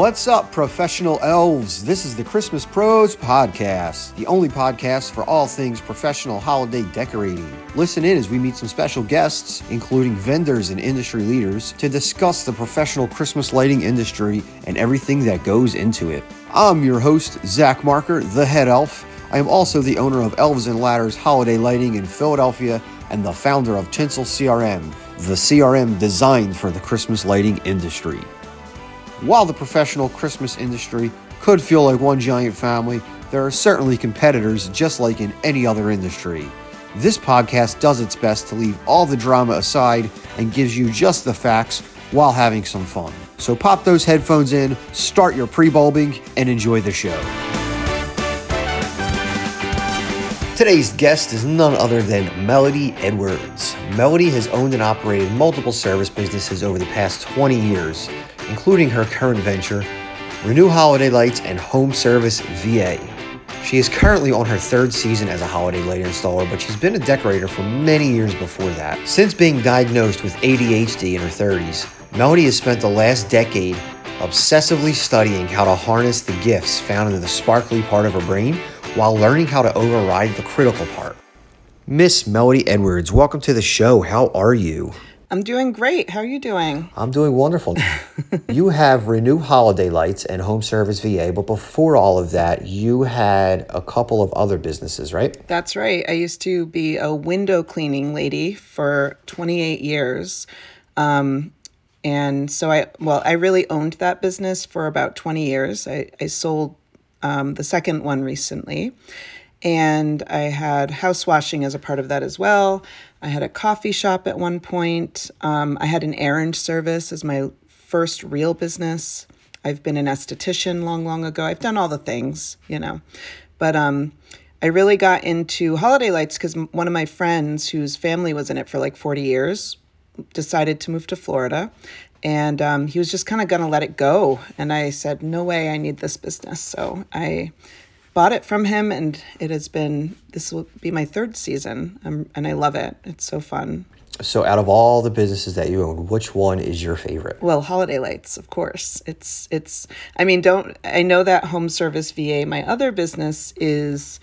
What's up, professional elves? This is the Christmas Pros Podcast, the only podcast for all things professional holiday decorating. Listen in as we meet some special guests, including vendors and industry leaders, to discuss the professional Christmas lighting industry and everything that goes into it. I'm your host, Zach Marker, the head elf. I am also the owner of Elves and Ladders Holiday Lighting in Philadelphia and the founder of Tinsel CRM, the CRM designed for the Christmas lighting industry. While the professional Christmas industry could feel like one giant family, there are certainly competitors just like in any other industry. This podcast does its best to leave all the drama aside and gives you just the facts while having some fun. So pop those headphones in, start your pre bulbing, and enjoy the show. Today's guest is none other than Melody Edwards. Melody has owned and operated multiple service businesses over the past 20 years including her current venture, Renew Holiday Lights and Home Service VA. She is currently on her third season as a holiday light installer, but she's been a decorator for many years before that. Since being diagnosed with ADHD in her 30s, Melody has spent the last decade obsessively studying how to harness the gifts found in the sparkly part of her brain while learning how to override the critical part. Miss Melody Edwards, welcome to the show. How are you? I'm doing great. How are you doing? I'm doing wonderful. you have Renew Holiday Lights and Home Service VA, but before all of that, you had a couple of other businesses, right? That's right. I used to be a window cleaning lady for 28 years. Um, and so I, well, I really owned that business for about 20 years. I, I sold um, the second one recently. And I had house washing as a part of that as well. I had a coffee shop at one point. Um, I had an errand service as my first real business. I've been an esthetician long, long ago. I've done all the things, you know. But um, I really got into holiday lights because one of my friends, whose family was in it for like 40 years, decided to move to Florida. And um, he was just kind of going to let it go. And I said, no way, I need this business. So I bought it from him, and it has been this will be my third season, um, and I love it. It's so fun. So, out of all the businesses that you own, which one is your favorite? Well, Holiday Lights, of course. It's it's. I mean, don't I know that Home Service VA, my other business, is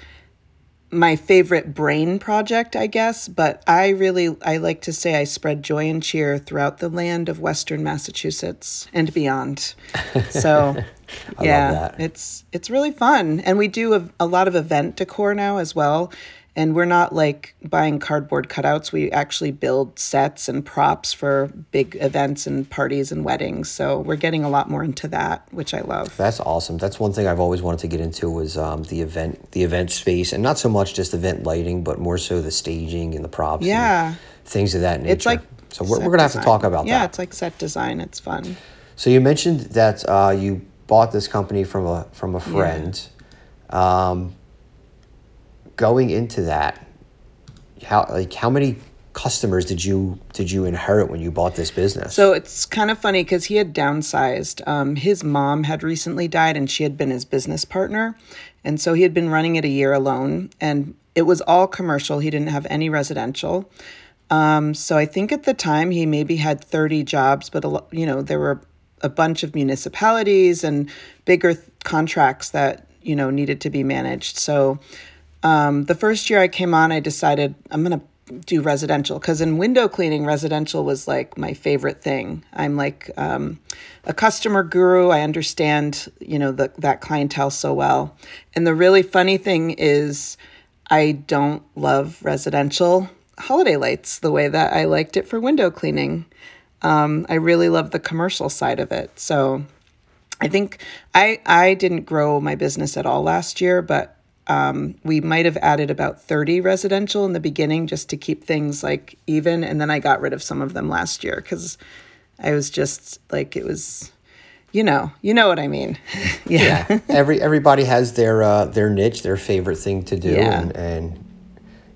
my favorite brain project, I guess, but I really I like to say I spread joy and cheer throughout the land of western Massachusetts and beyond. So yeah, it's it's really fun, and we do a, a lot of event decor now as well. And we're not like buying cardboard cutouts. We actually build sets and props for big events and parties and weddings. So we're getting a lot more into that, which I love. That's awesome. That's one thing I've always wanted to get into was um, the event, the event space, and not so much just event lighting, but more so the staging and the props. Yeah. things of that nature. It's like so we're, we're gonna have to talk about yeah, that. Yeah, it's like set design. It's fun. So you mentioned that uh, you bought this company from a from a friend. Yeah. Um, going into that, how like how many customers did you did you inherit when you bought this business? So it's kind of funny because he had downsized. Um, his mom had recently died, and she had been his business partner, and so he had been running it a year alone, and it was all commercial. He didn't have any residential. Um, so I think at the time he maybe had 30 jobs, but a, you know there were a bunch of municipalities and bigger th- contracts that you know needed to be managed. So um, the first year I came on, I decided I'm gonna do residential because in window cleaning, residential was like my favorite thing. I'm like um, a customer guru. I understand you know the, that clientele so well. And the really funny thing is, I don't love residential holiday lights the way that I liked it for window cleaning. Um, I really love the commercial side of it. So I think I I didn't grow my business at all last year, but um, we might have added about 30 residential in the beginning just to keep things like even. And then I got rid of some of them last year because I was just like, it was, you know, you know what I mean. yeah. yeah. Every, everybody has their, uh, their niche, their favorite thing to do. Yeah. And, and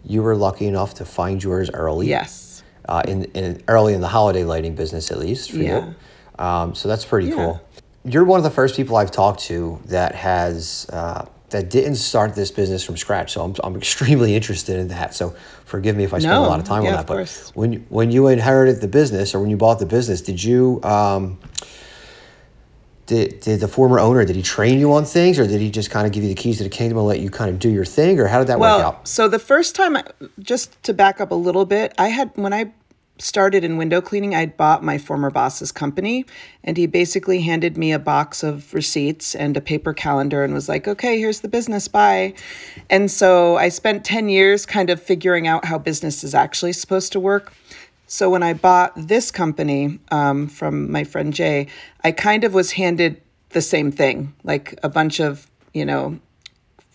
you were lucky enough to find yours early. Yes uh, in, in early in the holiday lighting business at least for yeah. you. Um, so that's pretty yeah. cool. You're one of the first people I've talked to that has uh, that didn't start this business from scratch. So I'm, I'm extremely interested in that. So forgive me if I spend no, a lot of time yeah, on that. But course. when when you inherited the business or when you bought the business, did you um, did, did the former owner did he train you on things or did he just kind of give you the keys to the kingdom and let you kind of do your thing or how did that well, work out so the first time, I- just to back up a little bit, I had when I started in window cleaning, I'd bought my former boss's company, and he basically handed me a box of receipts and a paper calendar and was like, "Okay, here's the business, bye." And so I spent ten years kind of figuring out how business is actually supposed to work. So when I bought this company um, from my friend Jay, I kind of was handed the same thing, like a bunch of you know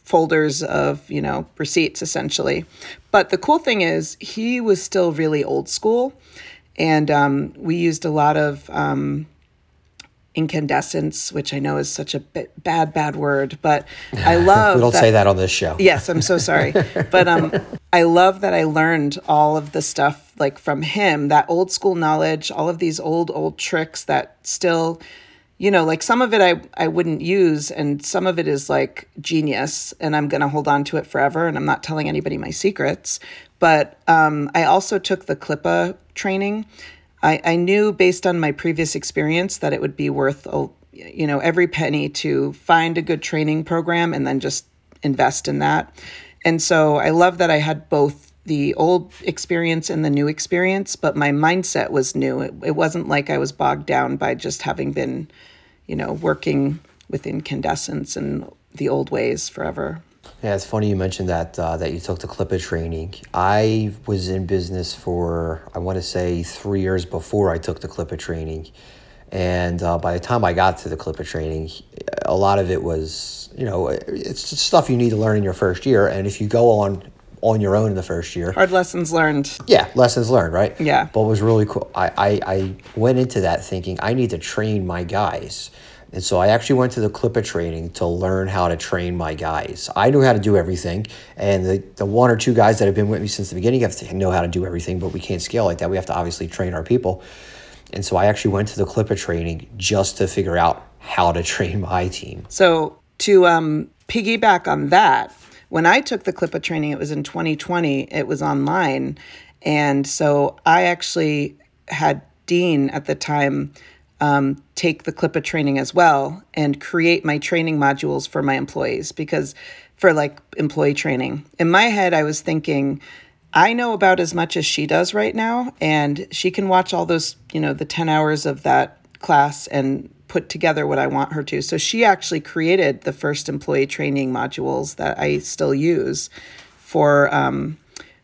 folders of you know receipts essentially. But the cool thing is he was still really old school and um, we used a lot of um, incandescents which i know is such a b- bad bad word but i love we don't say that on this show. Yes i'm so sorry. But um i love that i learned all of the stuff like from him that old school knowledge all of these old old tricks that still you know like some of it i i wouldn't use and some of it is like genius and i'm going to hold on to it forever and i'm not telling anybody my secrets. But um, i also took the CLIPA training. I, I knew based on my previous experience that it would be worth a, you know every penny to find a good training program and then just invest in that. And so i love that i had both the old experience and the new experience but my mindset was new. It, it wasn't like i was bogged down by just having been you know working with incandescents and the old ways forever. Yeah, it's funny you mentioned that uh, that you took the CLIPA training. I was in business for I want to say three years before I took the CLIPA training, and uh, by the time I got to the CLIPA training, a lot of it was you know it's stuff you need to learn in your first year, and if you go on on your own in the first year, hard lessons learned yeah, lessons learned, right? Yeah. But was really cool, I, I, I went into that thinking I need to train my guys. And so I actually went to the CLIPA training to learn how to train my guys. I knew how to do everything. And the, the one or two guys that have been with me since the beginning have to know how to do everything, but we can't scale like that. We have to obviously train our people. And so I actually went to the CLIPA training just to figure out how to train my team. So to um, piggyback on that, when I took the CLIPA training, it was in 2020. It was online, and so I actually had Din at the time um, take the CLIPA training as well and create my training modules for my employees because for like employee training. In my head, I was thinking. I know about as much as she does right now, and she can watch all those, you know, the 10 hours of that class and put together what I want her to. So she actually created the first employee training modules that I still use for um,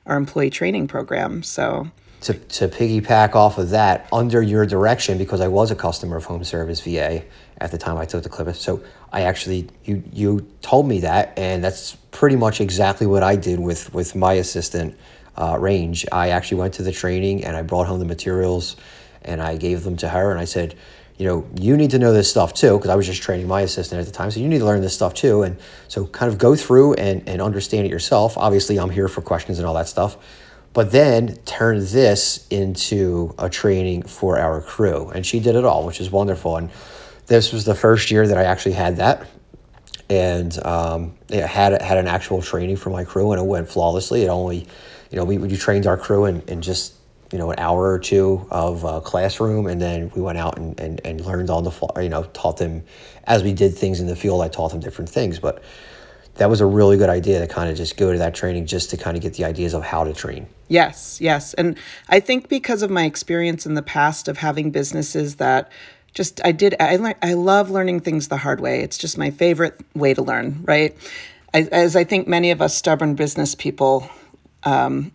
our employee training program. So to, to piggyback off of that under your direction because I was a customer of Home Service VA at the time I took the clip. So I actually you you told me that, and that's pretty much exactly what I did with with my assistant uh, range. I actually went to the training and I brought home the materials, and I gave them to her, and I said. You know, you need to know this stuff too, because I was just training my assistant at the time. So you need to learn this stuff too. And so kind of go through and, and understand it yourself. Obviously, I'm here for questions and all that stuff but then turn this into a training for our crew. And she did it all, which is wonderful. And this was the first year that I actually had that. And um, it had had an actual training for my crew, and it went flawlessly. It only, you know, we, we trained our crew in, in just you know an hour or two of uh, classroom, and then we went out and, and, and learned on the fly. You know, taught them as we did things in the field. I taught them different things, but that was a really good idea to kind of just go to that training just to kind of get the ideas of how to train. Yes, yes. And I think because of my experience in the past of having businesses that just I did I learn I love learning things the hard way. It's just my favorite way to learn, right? I, as I think many of us stubborn business people um,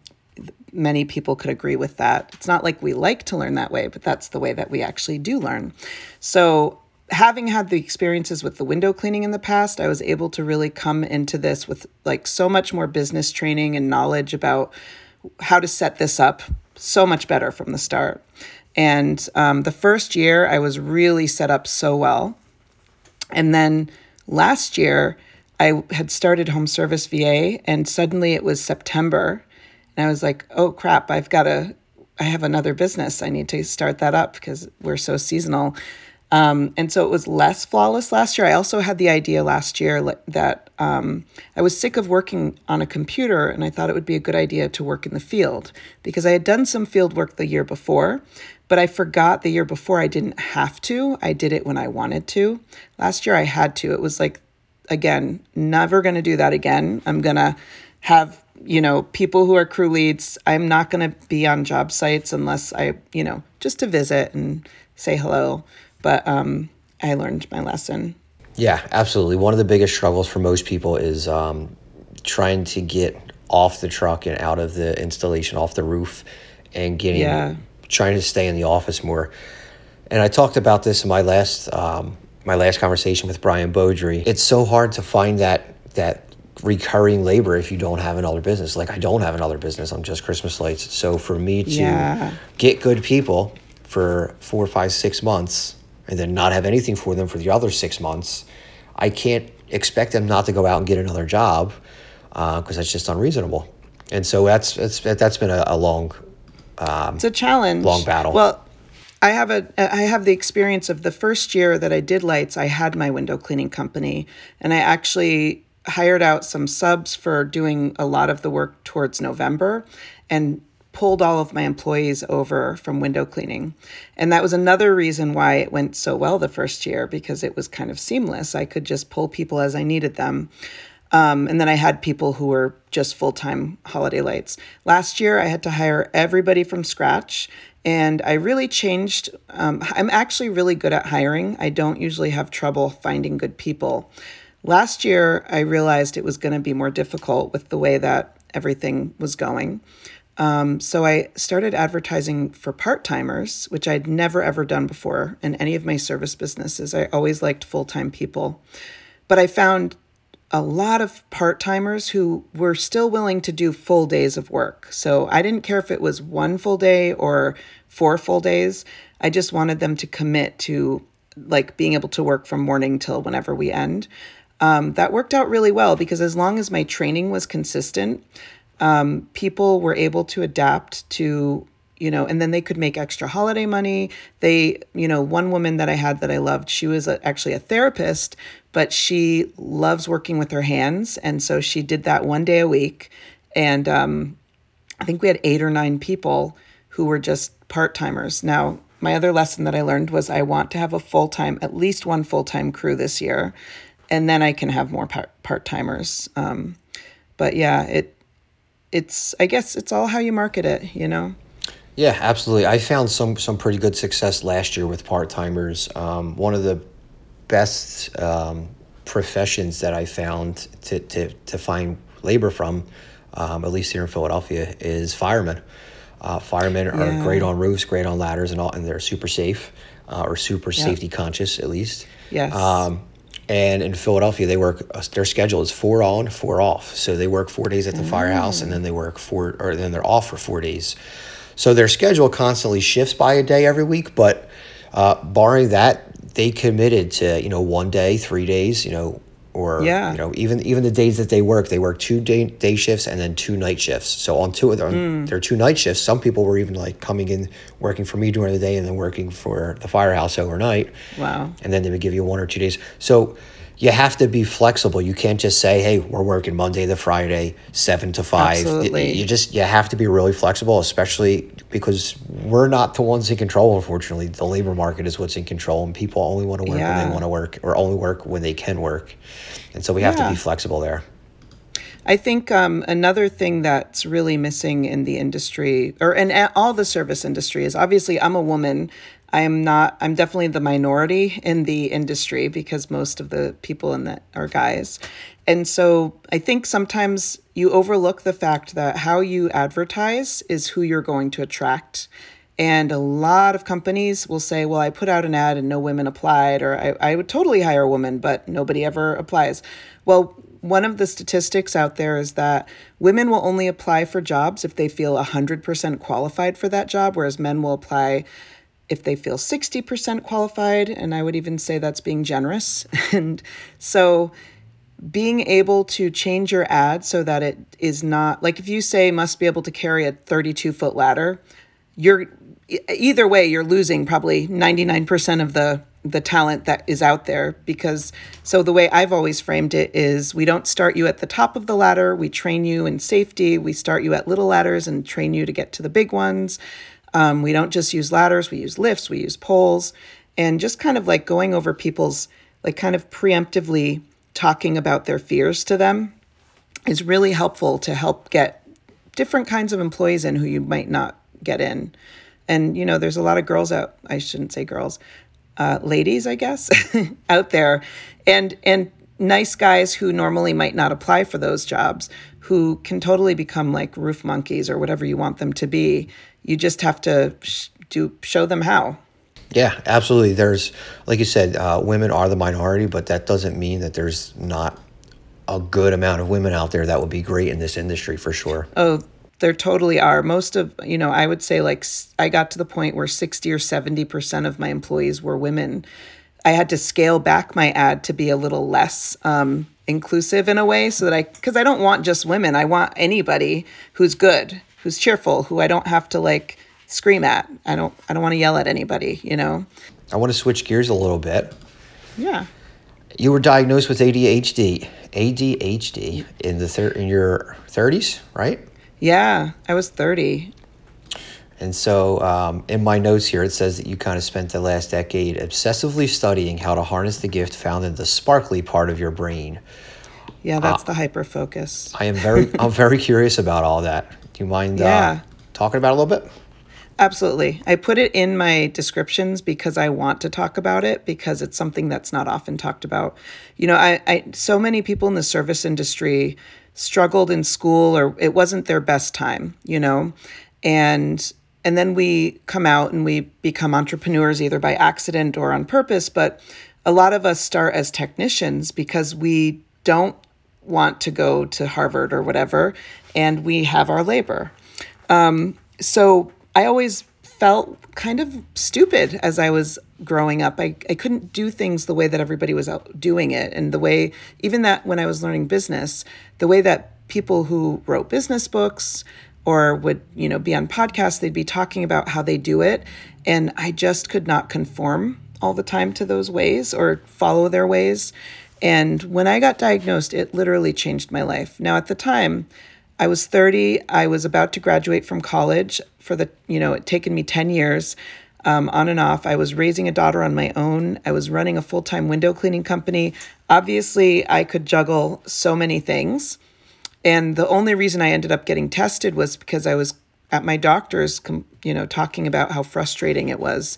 many people could agree with that. It's not like we like to learn that way, but that's the way that we actually do learn. So having had the experiences with the window cleaning in the past, I was able to really come into this with like so much more business training and knowledge about how to set this up so much better from the start. And um, the first year, I was really set up so well. And then last year, I had started home service VA, and suddenly it was September. And I was like, oh crap, I've got to, I have another business. I need to start that up because we're so seasonal. Um, and so it was less flawless last year. I also had the idea last year that um, I was sick of working on a computer and I thought it would be a good idea to work in the field because I had done some field work the year before, but I forgot the year before I didn't have to. I did it when I wanted to. Last year I had to. It was like, again, never going to do that again. I'm going to have you know people who are crew leads i'm not going to be on job sites unless i you know just to visit and say hello but um, I learned my lesson. Yeah, absolutely. One of the biggest struggles for most people is um, trying to get off the truck and out of the installation, off the roof, and getting yeah. trying to stay in the office more. And I talked about this in my last um, my last conversation with Brian Beaudry. It's so hard to find that that recurring labor if you don't have another business. Like I don't have another business. I'm just Christmas lights. So for me to yeah. get good people for four, five, six months and then not have anything for them for the other six months, I can't expect them not to go out and get another job because uh, that's just unreasonable. And so that's that's that's been a, a long. Um, it's a challenge. Long battle. Well, I have a I have the experience of the first year that I did lights. I had my window cleaning company, and I actually hired out some subs for doing a lot of the work towards November, and pulled all of my employees over from window cleaning. And that was another reason why it went so well the first year because it was kind of seamless. I could just pull people as I needed them. Um, and then I had people who were just full time holiday lights. Last year, I had to hire everybody from scratch. And I really changed. Um, I'm actually really good at hiring. I don't usually have trouble finding good people. Last year, I realized it was going to be more difficult with the way that everything was going. Um, so I started advertising for part timers, which I'd never ever done before in any of my service businesses. I always liked full time people. But I found a lot of part timers who were still willing to do full days of work. So I didn't care if it was one full day or four full days. I just wanted them to commit to like being able to work from morning till whenever we end. Um, that worked out really well because as long as my training was consistent, um, people were able to adapt to you know and then they could make extra holiday money. They you know one woman that i had that i loved she was a, actually a therapist but she loves working with her hands. And so she did that one day a week. And um, i think we had eight or nine people who were just part-timers. Now my other lesson that i learned was i want to have a full-time at least one full-time crew this year and then i can have more part-timers um, but yeah it it's I guess it's all how you market it, you know. Yeah, absolutely. I found some some pretty good success last year with part timers. Um, one of the best um, professions that I found to, to, to find labor from, um, at least here in Philadelphia, is firemen. Uh, firemen are yeah. great on roofs, great on ladders, and all, and they're super safe uh, or super yeah. safety conscious at least. Yes. Um, and in Philadelphia, they work. Uh, their schedule is four on, four off. So they work four days at the firehouse, and then they work four, or then they're off for four days. So their schedule constantly shifts by a day every week. But uh, barring that, they committed to you know one day, three days, you know, or yeah. you know even even the days that they work they work two day, day shifts and then two night shifts so on two of them mm. their two night shifts some people were even like coming in working for me during the day and then working for the firehouse overnight wow and then they would give you one or two days so you have to be flexible. You can't just say, "Hey, we're working Monday to Friday, seven to 5. Absolutely. You just you have to be really flexible, especially because we're not the ones in control. Unfortunately, the labor market is what's in control, and people only want to work yeah. when they want to work, or only work when they can work, and so we have yeah. to be flexible there. I think um, another thing that's really missing in the industry, or in all the service industry, is obviously I'm a woman I'm not, I'm definitely the minority in the industry because most of the people in that are guys. And so I think sometimes you overlook the fact that how you advertise is who you're going to attract. And a lot of companies will say, well, I put out an ad and no women applied, or I, I would totally hire a woman, but nobody ever applies. Well, one of the statistics out there is that women will only apply for jobs if they feel 100% qualified for that job, whereas men will apply if they feel 60% qualified, and I would even say that's being generous. and so being able to change your ad so that it is not like if you say must be able to carry a 32 foot ladder, you're either way, you're losing probably 99% of the the talent that is out there because so the way I've always framed it is we don't start you at the top of the ladder. We train you in safety. We start you at little ladders and train you to get to the big ones um, we don't just use ladders we use lifts we use poles and just kind of like going over people's like kind of preemptively talking about their fears to them is really helpful to help get different kinds of employees in who you might not get in and you know there's a lot of girls out i shouldn't say girls uh, ladies, I guess, out there, and and nice guys who normally might not apply for those jobs, who can totally become like roof monkeys or whatever you want them to be. You just have to sh- do show them how. Yeah, absolutely. There's, like you said, uh, women are the minority, but that doesn't mean that there's not a good amount of women out there that would be great in this industry for sure. Oh, there totally are. Most of, you know, I would say like I got to the point where 60 or 70% of my employees were women. I had to scale back my ad to be a little less um, inclusive in a way so that I, because I don't want just women. I want anybody who's good, who's cheerful, who I don't have to like scream at. I don't, I don't want to yell at anybody, you know? I want to switch gears a little bit. Yeah. You were diagnosed with ADHD, ADHD in the thir- in your 30s, right? Yeah, I was 30. And so, um, in my notes here, it says that you kind of spent the last decade obsessively studying how to harness the gift found in the sparkly part of your brain. Yeah, that's uh, the hyper focus. I am very, I'm very curious about all that. Do you mind uh, yeah. uh, talking about it a little bit? Absolutely. I put it in my descriptions because I want to talk about it because it's something that's not often talked about. You know, I, I so many people in the service industry struggled in school or it wasn't their best time, you know. And and then we come out and we become entrepreneurs either by accident or on purpose, but a lot of us start as technicians because we don't want to go to Harvard or whatever, and we have our labor. Um, so I always felt kind of stupid as I was growing up. I, I couldn't do things the way that everybody was doing it. And the way, even that when I was learning business, the way that people who wrote business books or would, you know, be on podcasts, they'd be talking about how they do it. And I just could not conform all the time to those ways or follow their ways. And when I got diagnosed, it literally changed my life. Now, at the time, I was 30. I was about to graduate from college for the, you know, it taken me 10 years um, on and off. I was raising a daughter on my own. I was running a full time window cleaning company. Obviously, I could juggle so many things. And the only reason I ended up getting tested was because I was at my doctor's, you know, talking about how frustrating it was.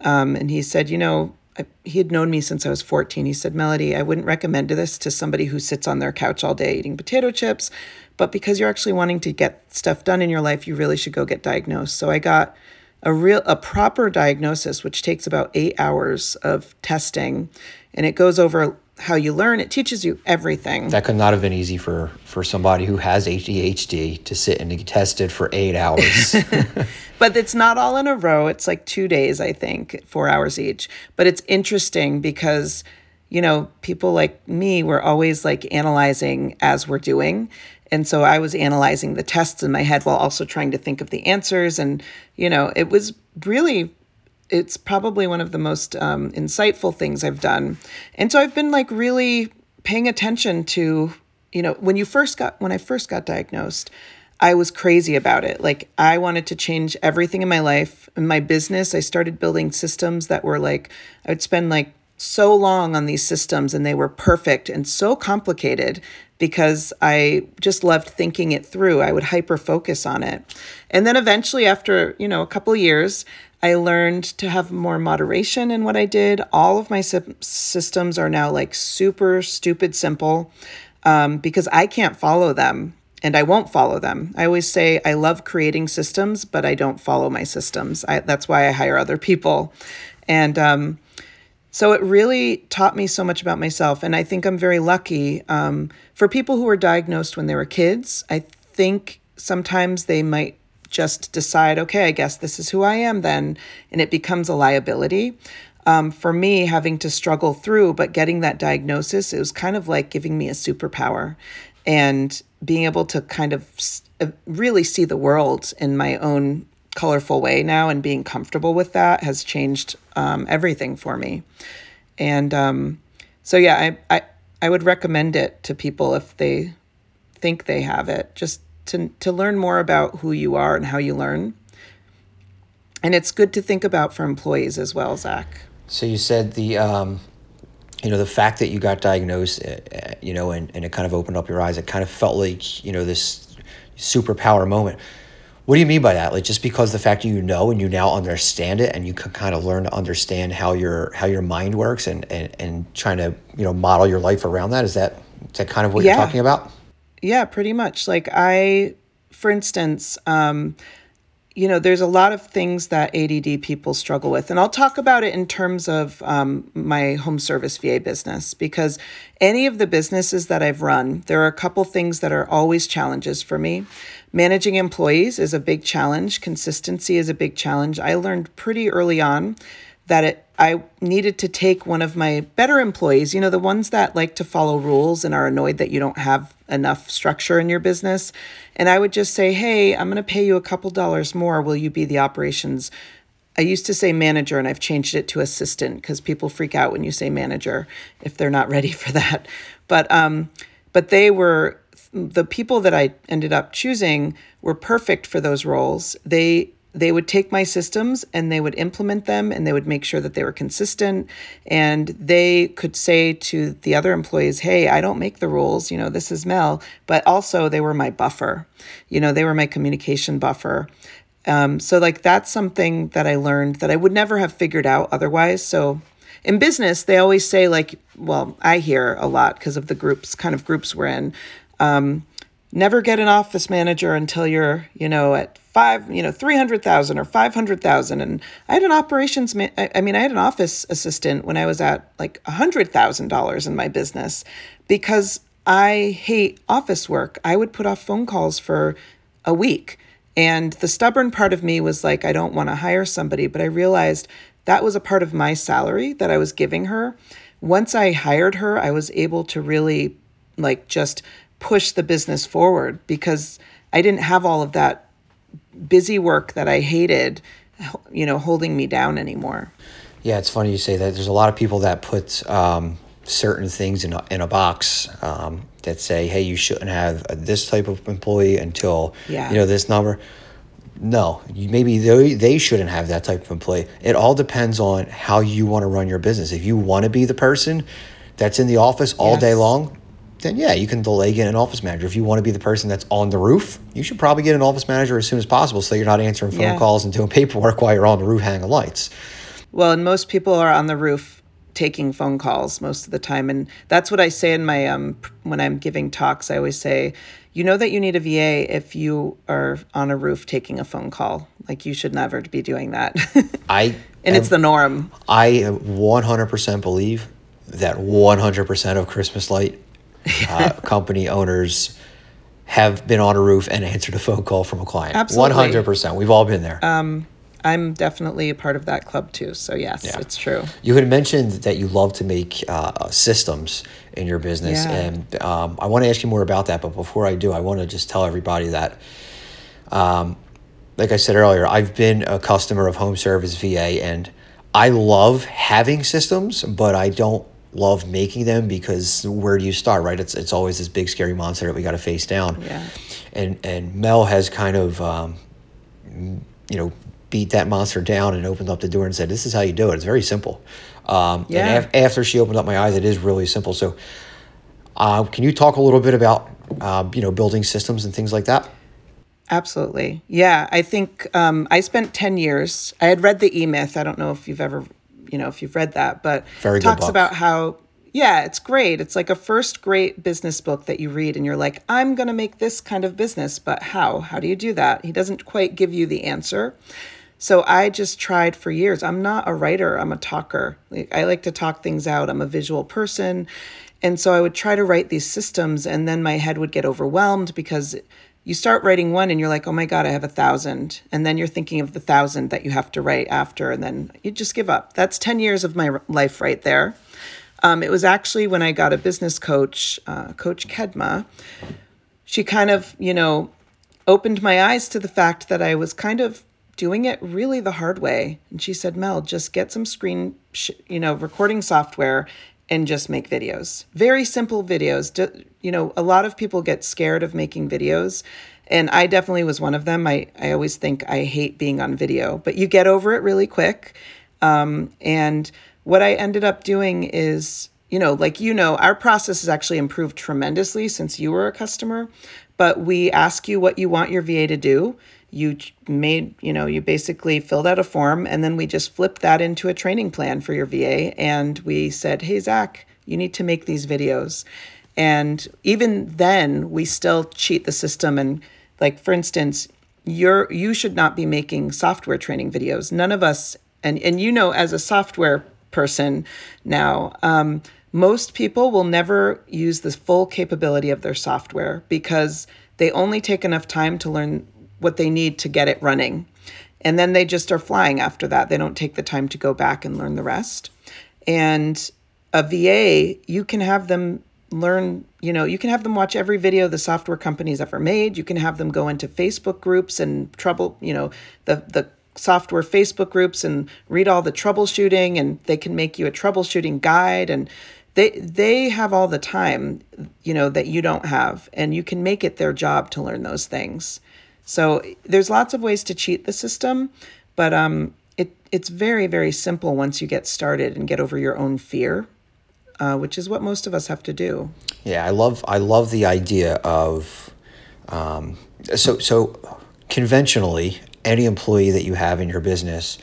Um, and he said, you know, I, he had known me since I was 14. He said, Melody, I wouldn't recommend this to somebody who sits on their couch all day eating potato chips, but because you're actually wanting to get stuff done in your life, you really should go get diagnosed. So I got a real a proper diagnosis which takes about 8 hours of testing and it goes over how you learn it teaches you everything that could not have been easy for for somebody who has adhd to sit and get tested for eight hours but it's not all in a row it's like two days i think four hours each but it's interesting because you know people like me were always like analyzing as we're doing and so I was analyzing the tests in my head while also trying to think of the answers. And, you know, it was really, it's probably one of the most um, insightful things I've done. And so I've been like really paying attention to, you know, when you first got, when I first got diagnosed, I was crazy about it. Like I wanted to change everything in my life, in my business. I started building systems that were like, I would spend like so long on these systems and they were perfect and so complicated because I just loved thinking it through. I would hyper focus on it. And then eventually after, you know, a couple years, I learned to have more moderation in what I did. All of my systems are now like super stupid simple um, because I can't follow them and I won't follow them. I always say I love creating systems, but I don't follow my systems. I, that's why I hire other people. And um, so it really taught me so much about myself. And I think I'm very lucky. Um, for people who were diagnosed when they were kids, I think sometimes they might just decide, okay, I guess this is who I am then. And it becomes a liability. Um, for me, having to struggle through, but getting that diagnosis, it was kind of like giving me a superpower and being able to kind of uh, really see the world in my own colorful way now, and being comfortable with that has changed um, everything for me. And um, so, yeah, I, I I would recommend it to people if they think they have it, just to to learn more about who you are and how you learn. And it's good to think about for employees as well, Zach. So you said the um, you know the fact that you got diagnosed, uh, uh, you know, and, and it kind of opened up your eyes. It kind of felt like you know this superpower moment. What do you mean by that? Like just because the fact that you know and you now understand it and you can kind of learn to understand how your how your mind works and and, and trying to you know model your life around that. Is that is that kind of what yeah. you're talking about? Yeah, pretty much. Like I, for instance, um, you know, there's a lot of things that ADD people struggle with. And I'll talk about it in terms of um, my home service VA business because any of the businesses that I've run, there are a couple things that are always challenges for me. Managing employees is a big challenge, consistency is a big challenge. I learned pretty early on that it I needed to take one of my better employees, you know, the ones that like to follow rules and are annoyed that you don't have enough structure in your business. And I would just say, hey, I'm going to pay you a couple dollars more. Will you be the operations? I used to say manager and I've changed it to assistant because people freak out when you say manager if they're not ready for that. But, um, but they were the people that I ended up choosing were perfect for those roles. They they would take my systems and they would implement them and they would make sure that they were consistent. And they could say to the other employees hey i don't make the rules. You know this is mel. But also they were my buffer. You know they were my communication buffer. Um, so like that's something that i learned that i would never have figured out otherwise. So in business they always say like well i hear a lot because of the groups kind of groups we're in. Um, never get an office manager until you're you know at five, you know, 300,000 or 500,000. And I had an operations, ma- I mean, I had an office assistant when I was at like $100,000 in my business because I hate office work. I would put off phone calls for a week. And the stubborn part of me was like, I don't want to hire somebody. But I realized that was a part of my salary that I was giving her. Once I hired her, I was able to really like just push the business forward because I didn't have all of that busy work that I hated, you know, holding me down anymore. Yeah, it's funny you say that. There's a lot of people that put um, certain things in a, in a box um, that say, "Hey, you shouldn't have this type of employee until yeah. you know this number." No, you, maybe they, they shouldn't have that type of employee. It all depends on how you want to run your business. If you want to be the person that's in the office all yes. day long, then yeah, you can delay getting an office manager. If you want to be the person that's on the roof, you should probably get an office manager as soon as possible so you're not answering phone yeah. calls and doing paperwork while you're on the roof hanging lights. Well, and most people are on the roof taking phone calls most of the time and that's what I say in my um when I'm giving talks I always say you know that you need a VA if you are on a roof taking a phone call like you should never be doing that I and am, it's the norm I 100% believe that 100% of Christmas light uh, company owners have been on a roof and answered a phone call from a client. Absolutely. 100%. We've all been there. Um, I'm definitely a part of that club too. So, yes, yeah. it's true. You had mentioned that you love to make uh, systems in your business. Yeah. And um, I want to ask you more about that. But before I do, I want to just tell everybody that, um, like I said earlier, I've been a customer of Home Service VA and I love having systems, but I don't love making them because where do you start, right? It's it's always this big scary monster that we got to face down. Yeah. And and Mel has kind of, um, you know, beat that monster down and opened up the door and said, "This is how you do it. It's very simple." Um, yeah. And af- after she opened up my eyes, it is really simple. So, uh, can you talk a little bit about, uh, you know, building systems and things like that? Absolutely. Yeah, I think um, I spent 10 years. I had read the E Myth. I don't know if you've ever you know if you've read that, but Very talks about how yeah, it's great. It's like a first great business book that you read and you're like, I'm going to make this kind of business, but how? How do you do that? He doesn't quite give you the answer. So I just tried for years. I'm not a writer, I'm a talker. I like to talk things out. I'm a visual person. And so I would try to write these systems and then my head would get overwhelmed because you start writing one and you're like, oh my God, I have a thousand. And then you're thinking of the thousand that you have to write after, and then you just give up. That's 10 years of my life right there. Um, it was actually when I got a business coach, uh, Coach Kedma. She kind of, you know, opened my eyes to the fact that I was kind of doing it really the hard way. And she said, Mel, just get some screen, sh- you know, recording software and just make videos. Very simple videos. You know, a lot of people get scared of making videos. And I definitely was one of them. I, I always think I hate being on video, but you get over it really quick. Um, and what I ended up doing is, you know, like you know, our process has actually improved tremendously since you were a customer. But we ask you what you want your VA to do you made you know you basically filled out a form and then we just flipped that into a training plan for your va and we said hey zach you need to make these videos. And even then we still cheat the system and like for instance you're you should not be making software training videos. None of us and and you know as a software person now um, most people will never use the full capability of their software because they only take enough time to learn what they need to get it running. And then they just are flying after that. They don't take the time to go back and learn the rest. And a VA, you can have them learn, you know, you can have them watch every video the software company's ever made. You can have them go into Facebook groups and trouble, you know, the the software Facebook groups and read all the troubleshooting and they can make you a troubleshooting guide and they they have all the time, you know, that you don't have and you can make it their job to learn those things. So there's lots of ways to cheat the system, but um, it it's very very simple once you get started and get over your own fear, uh, which is what most of us have to do. Yeah, I love I love the idea of um, so so conventionally any employee that you have in your business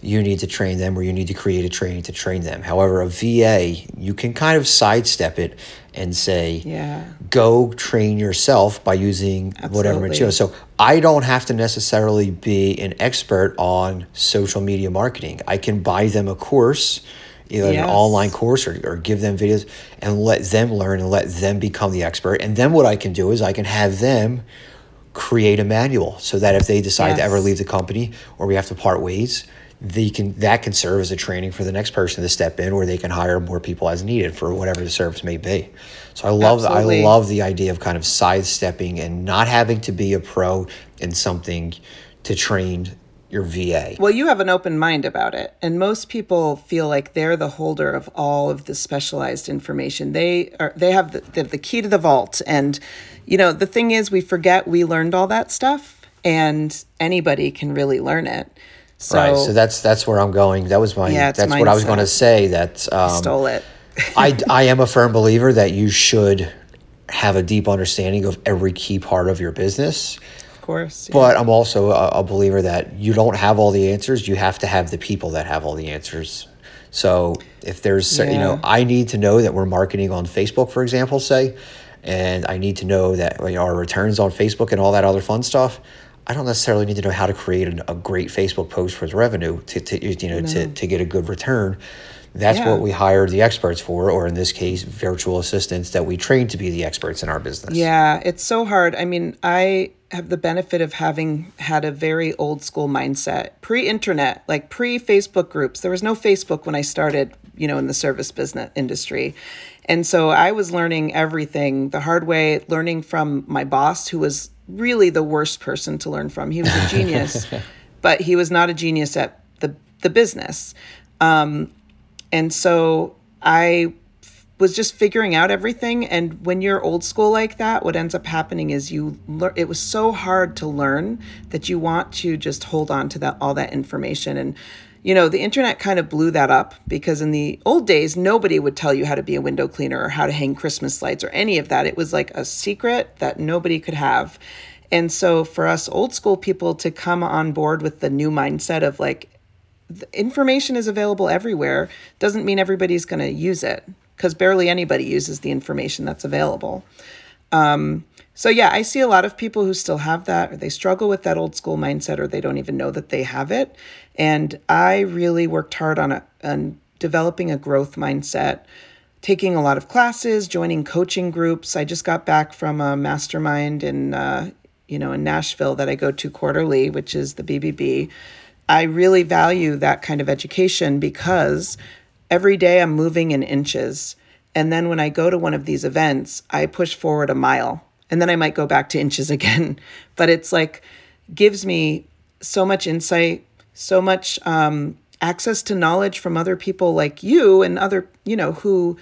you need to train them or you need to create a training to train them. However, a VA, you can kind of sidestep it and say, yeah. go train yourself by using Absolutely. whatever material. So I don't have to necessarily be an expert on social media marketing. I can buy them a course, either yes. an online course or, or give them videos and let them learn and let them become the expert. And then what I can do is I can have them create a manual so that if they decide yes. to ever leave the company or we have to part ways, they can that can serve as a training for the next person to step in, or they can hire more people as needed for whatever the service may be. So I love Absolutely. I love the idea of kind of sidestepping and not having to be a pro in something to train your VA. Well, you have an open mind about it, and most people feel like they're the holder of all of the specialized information. They are they have the, the, the key to the vault, and you know the thing is, we forget we learned all that stuff, and anybody can really learn it. So, right. So that's that's where I'm going. That was my. Yeah, that's mindset. what I was going to say. That um, stole it. I I am a firm believer that you should have a deep understanding of every key part of your business. Of course. Yeah. But I'm also a, a believer that you don't have all the answers. You have to have the people that have all the answers. So if there's, yeah. you know, I need to know that we're marketing on Facebook, for example, say, and I need to know that you know, our returns on Facebook and all that other fun stuff. I don't necessarily need to know how to create a, a great Facebook post for revenue to, to you know no. to, to get a good return. That's yeah. what we hire the experts for, or in this case, virtual assistants that we train to be the experts in our business. Yeah, it's so hard. I mean, I have the benefit of having had a very old school mindset, pre internet, like pre Facebook groups. There was no Facebook when I started, you know, in the service business industry. And so I was learning everything the hard way, learning from my boss, who was really the worst person to learn from. He was a genius, but he was not a genius at the the business. Um, and so I f- was just figuring out everything. And when you're old school like that, what ends up happening is you learn. It was so hard to learn that you want to just hold on to that all that information and you know, the internet kind of blew that up because in the old days, nobody would tell you how to be a window cleaner or how to hang Christmas lights or any of that. It was like a secret that nobody could have. And so for us old school people to come on board with the new mindset of like, information is available everywhere doesn't mean everybody's going to use it because barely anybody uses the information that's available. Um, so yeah, I see a lot of people who still have that, or they struggle with that old school mindset, or they don't even know that they have it. And I really worked hard on a, on developing a growth mindset, taking a lot of classes, joining coaching groups. I just got back from a mastermind in uh, you know in Nashville that I go to quarterly, which is the BBB. I really value that kind of education because every day I'm moving in inches. And then when I go to one of these events, I push forward a mile and then I might go back to inches again. But it's like gives me so much insight, so much um, access to knowledge from other people like you and other, you know, who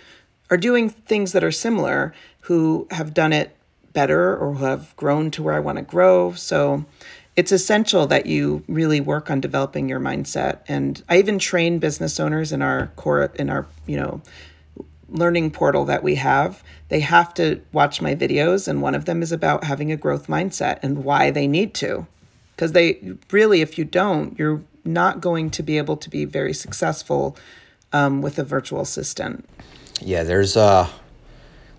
are doing things that are similar, who have done it better or who have grown to where I want to grow. So it's essential that you really work on developing your mindset. And I even train business owners in our core in our, you know, learning portal that we have. They have to watch my videos and one of them is about having a growth mindset and why they need to. Because they really if you don't, you're not going to be able to be very successful um, with a virtual assistant. Yeah, there's uh,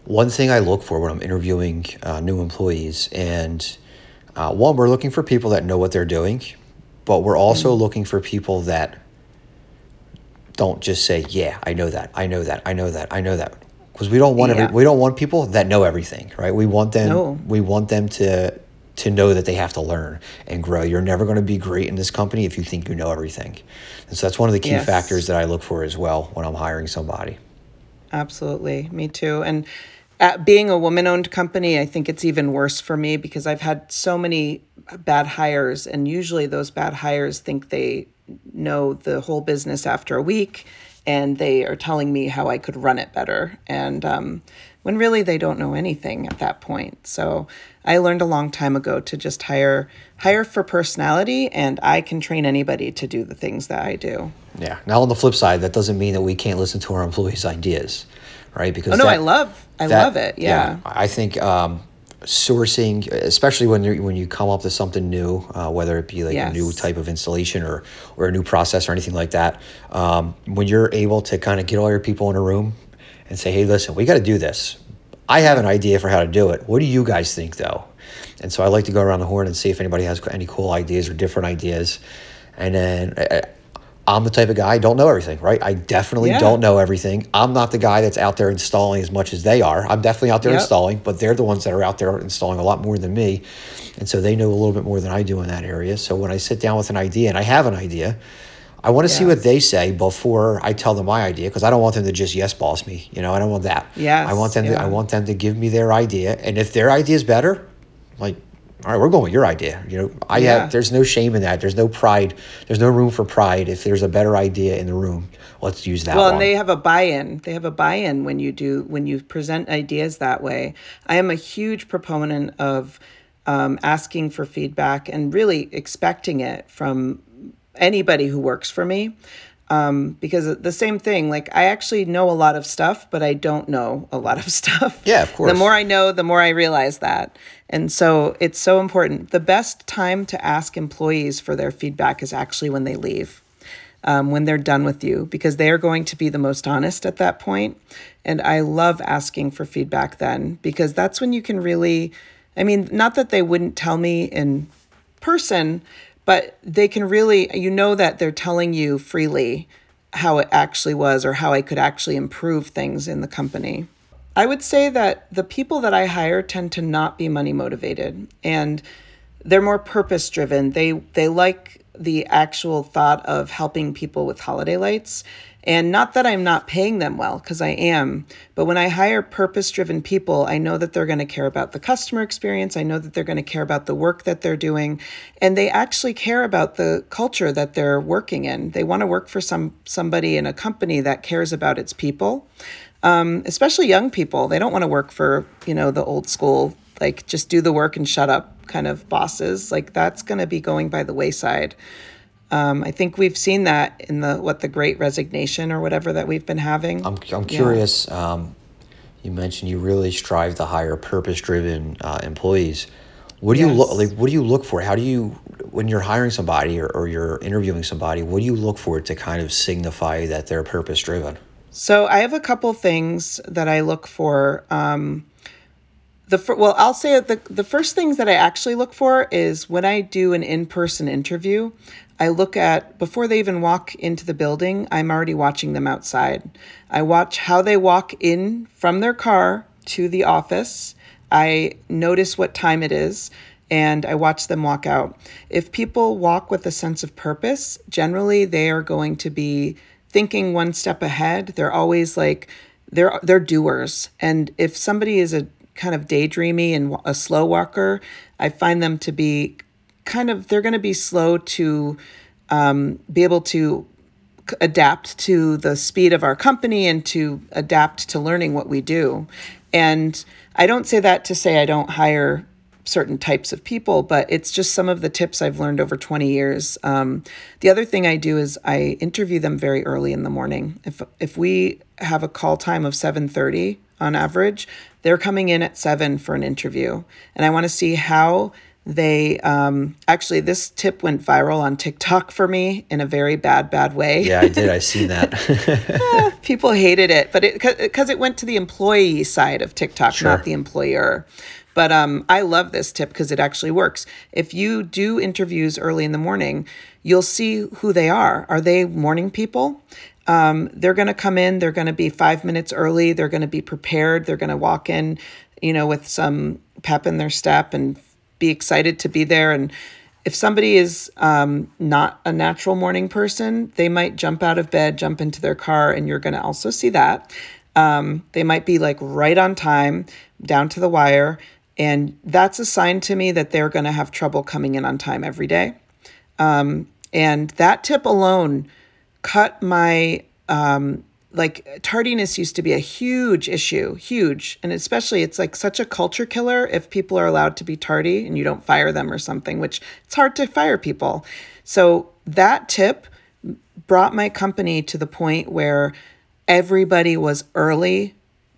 one thing I look for when I'm interviewing uh, new employees. And uh, one, we're looking for people that know what they're doing, but we're also mm-hmm. looking for people that don't just say, "Yeah, I know that, I know that, I know that, I know that," because we don't want yeah. every, we don't want people that know everything, right? We want them no. we want them to to know that they have to learn and grow. You're never going to be great in this company if you think you know everything. And so that's one of the key yes. factors that I look for as well when I'm hiring somebody. Absolutely. Me too. And at being a woman owned company, I think it's even worse for me because I've had so many bad hires, and usually those bad hires think they know the whole business after a week and they are telling me how I could run it better. And um, when really they don't know anything at that point. So I learned a long time ago to just hire hire for personality, and I can train anybody to do the things that I do. Yeah. Now on the flip side, that doesn't mean that we can't listen to our employees' ideas, right? Because oh no, that, I love I that, love it. Yeah. yeah I think. Um, sourcing, especially when you when you come up with something new, uh, whether it be like yes. a new type of installation or or a new process or anything like that. Um, when you're able to kind of get all your people in a room and say, "Hey, listen, we got to do this. I have an idea for how to do it. What do you guys think, though?" And so I like to go around the horn and see if anybody has any cool ideas or different ideas. And then I'm the type of guy I don't know everything, right? I definitely yeah. don't know everything. I'm not the guy that's out there installing as much as they are. I'm definitely out there yep. installing, but they're the ones that are out there installing a lot more than me. And so they know a little bit more than I do in that area. So when I sit down with an idea and I have an idea, I want to yeah. see what they say before I tell them my idea because I don't want them to just yes boss me. You know, I don't want that. Yeah. I want them yeah. to I want them to give me their idea. And if their idea is better, like all right, we're going with your idea. You know, I yeah. have, there's no shame in that. There's no pride. There's no room for pride. If there's a better idea in the room, let's use that. Well, one. and they have a buy-in. They have a buy-in when you do when you present ideas that way. I am a huge proponent of um, asking for feedback and really expecting it from anybody who works for me um, because the same thing like i actually know a lot of stuff but i don't know a lot of stuff yeah of course the more i know the more i realize that and so it's so important the best time to ask employees for their feedback is actually when they leave um, when they're done with you because they are going to be the most honest at that point. point and i love asking for feedback then because that's when you can really i mean not that they wouldn't tell me in person but they can really you know that they're telling you freely how it actually was or how I could actually improve things in the company. I would say that the people that I hire tend to not be money motivated and they're more purpose driven. They they like the actual thought of helping people with holiday lights and not that I'm not paying them well, because I am, but when I hire purpose driven people, I know that they're going to care about the customer experience. I know that they're going to care about the work that they're doing. And they actually care about the culture that they're working in. They want to work for some somebody in a company that cares about its people. Um, especially young people. They don't want to work for, you know, the old school, like just do the work and shut up kind of bosses. Like that's going to be going by the wayside. Um, I think we've seen that in the what the Great Resignation or whatever that we've been having. I'm I'm curious. Yeah. Um, you mentioned you really strive to hire purpose-driven uh, employees. What do yes. you look like? What do you look for? How do you when you're hiring somebody or, or you're interviewing somebody? What do you look for to kind of signify that they're purpose-driven? So I have a couple things that I look for. Um, the well, I'll say the the first things that I actually look for is when I do an in person interview. I look at, before they even walk into the building, I'm already watching them outside. I watch how they walk in from their car to the office. I notice what time it is and I watch them walk out. If people walk with a sense of purpose, generally they are going to be thinking one step ahead. They're always like, they're they're doers. And if somebody is a kind of daydreamy and a slow walker, I find them to be kind of they're going to be slow to um, be able to adapt to the speed of our company and to adapt to learning what we do. And I don't say that to say I don't hire certain types of people, but it's just some of the tips I've learned over 20 years. Um, the other thing I do is I interview them very early in the morning. If if we have a call time of 7:30 on average, they're coming in at 7 for an interview, and I want to see how they um, actually this tip went viral on TikTok for me in a very bad bad way. Yeah, I did. I see that. People hated it, but it because it went to the employee side of TikTok, sure. not the employer. But um, I love this tip because it actually works. If you do interviews early in the morning, you'll see who they are. Are they morning people? Um, they're going to come in, they're going to be five minutes early, they're going to be prepared, they're going to walk in, you know, with some pep in their step and be excited to be there. And if somebody is um, not a natural morning person, they might jump out of bed, jump into their car, and you're going to also see that. Um, they might be like right on time, down to the wire. And that's a sign to me that they're going to have trouble coming in on time every day. Um, and that tip alone cut my, um, like, tardiness used to be a huge issue, huge. And especially, it's like such a culture killer if people are allowed to be tardy and you don't fire them or something, which it's hard to fire people. So that tip brought my company to the point where everybody was early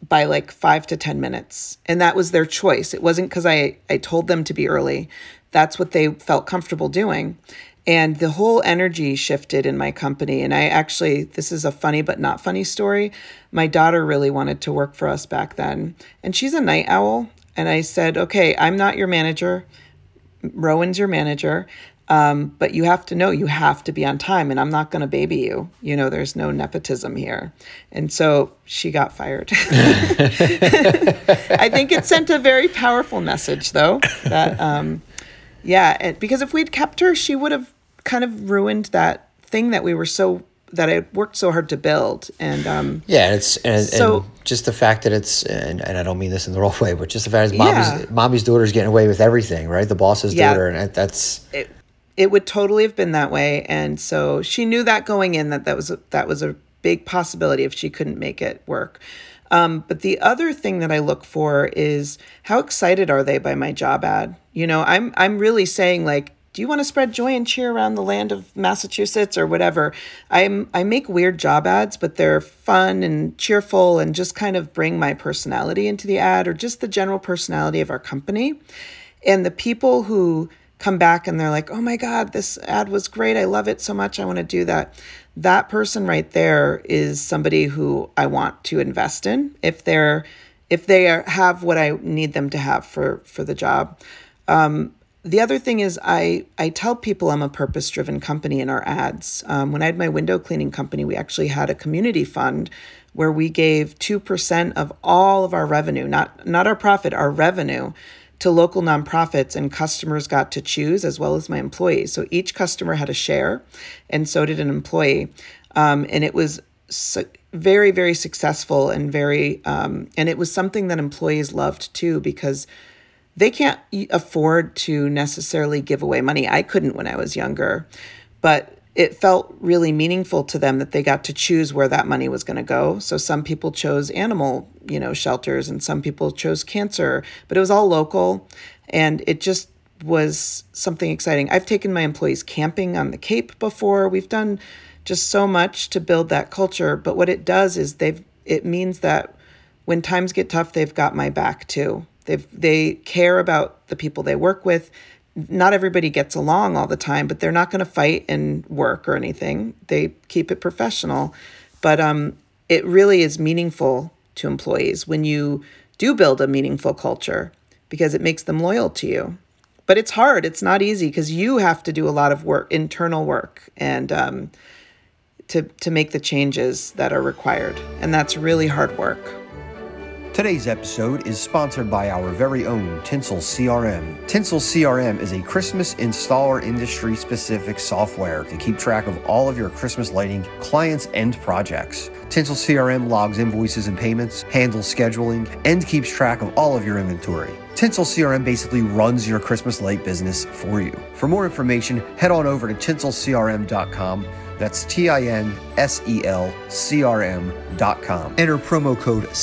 by like five to 10 minutes. And that was their choice. It wasn't because I, I told them to be early. That's what they felt comfortable doing. And the whole energy shifted in my company. And I actually, this is a funny but not funny story. My daughter really wanted to work for us back then. And she's a night owl. And I said, okay, I'm not your manager. Rowan's your manager. Um, but you have to know you have to be on time, and I'm not going to baby you. You know, there's no nepotism here. And so she got fired. I think it sent a very powerful message, though, that, um, yeah, it, because if we'd kept her, she would have kind of ruined that thing that we were so that I worked so hard to build. And um, yeah, it's and, so and just the fact that it's and, and I don't mean this in the wrong way, but just the fact that mommy's yeah. mommy's daughter's getting away with everything, right? The boss's yeah. daughter, and that's it, it would totally have been that way and so she knew that going in that that was a, that was a big possibility if she couldn't make it work um, but the other thing that I look for is how excited are they by my job ad? You know, I'm I'm really saying like, do you want to spread joy and cheer around the land of Massachusetts or whatever? I'm I make weird job ads, but they're fun and cheerful and just kind of bring my personality into the ad or just the general personality of our company. And the people who come back and they're like, oh my God, this ad was great. I love it so much. I want to do that. That person right there is somebody who I want to invest in if they're if they are, have what I need them to have for for the job. Um, the other thing is I I tell people I'm a purpose driven company in our ads. Um, when I had my window cleaning company, we actually had a community fund where we gave two percent of all of our revenue, not not our profit, our revenue to local nonprofits, and customers got to choose as well as my employees. So each customer had a share, and so did an employee. Um, and it was su- very, very successful and very, um, and it was something that employees loved too because they can't afford to necessarily give away money. I couldn't when I was younger, but it felt really meaningful to them that they got to choose where that money was going to go. So some people chose animal, you know, shelters and some people chose cancer, but it was all local and it just was something exciting. I've taken my employees camping on the Cape before. We've done just so much to build that culture, but what it does is they've it means that when times get tough, they've got my back too. They've they care about the people they work with not everybody gets along all the time, but they're not going to fight and work or anything. They keep it professional. But um, it really is meaningful to employees when you do build a meaningful culture because it makes them loyal to you. But it's hard. It's not easy because you have to do a lot of work, internal work, and um, to to make the changes that are required, and that's really hard work. Today's episode is sponsored by our very own Tinsel CRM. Tinsel CRM is a Christmas installer industry specific software to keep track of all of your Christmas lighting clients and projects. Tinsel CRM logs invoices and payments, handles scheduling, and keeps track of all of your inventory. Tinsel CRM basically runs your Christmas light business for you. For more information, head on over to tinselcrm.com. That's T I N S E L C R M.com. Enter promo code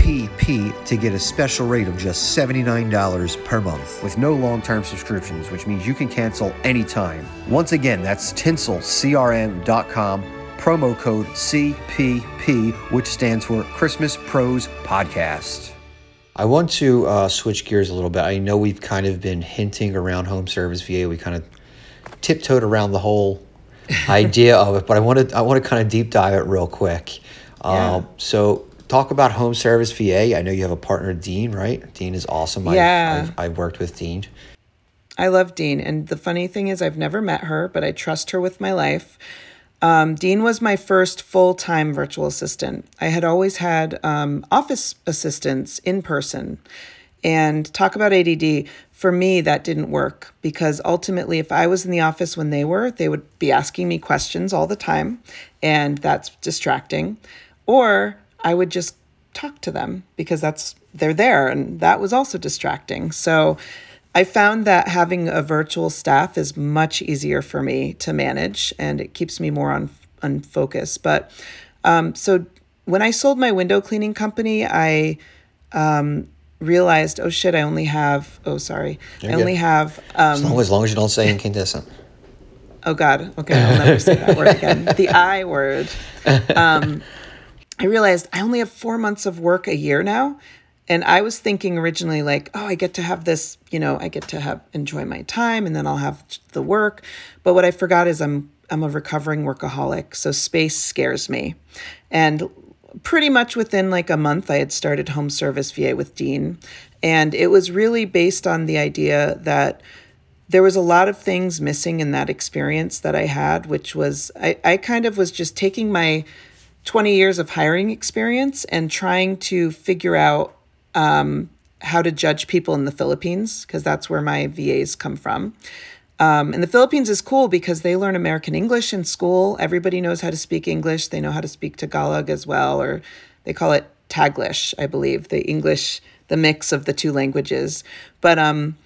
CPP to get a special rate of just $79 per month with no long term subscriptions, which means you can cancel anytime. Once again, that's tinselcrm.com promo code CPP, which stands for Christmas Pros Podcast. I want to uh, switch gears a little bit. I know we've kind of been hinting around home service VA. We kind of tiptoed around the whole idea of it, but I want to I want to kind of deep dive it real quick. Yeah. Um, so talk about home service VA. I know you have a partner, Din, right? Din is awesome. Yeah. I've, I've, I've worked with Din. I love Din. And the funny thing is, I've never met her, but I trust her with my life. Um, Din was my first full time virtual assistant. I had always had um, office assistants in person. And talk about ADD, for me, that didn't work because ultimately, if I was in the office when they were, they would be asking me questions all the time, and that's distracting. Or I would just talk to them because that's they're there, and that was also distracting. So I found that having a virtual staff is much easier for me to manage, and it keeps me more on on focus. But um, so when I sold my window cleaning company, I um, realized, oh shit, I only have, oh sorry, You're I only good. have, As um, long, as long as you don't say incandescent. oh God, okay, I'll never say that word again. The I word. Um, I realized I only have four months of work a year now. And I was thinking originally, like, oh, I get to have this, you know, I get to have enjoy my time and then I'll have the work. But what I forgot is I'm I'm a recovering workaholic. So space scares me. And pretty much within like a month, I had started home service VA with Din. And it was really based on the idea that there was a lot of things missing in that experience that I had, which was I, I kind of was just taking my 20 years of hiring experience and trying to figure out um, how to judge people in the Philippines, because that's where my VAs come from. Um, and the Philippines is cool because they learn American English in school. Everybody knows how to speak English. They know how to speak Tagalog as well, or they call it Taglish, I believe, the English, the mix of the two languages. But um,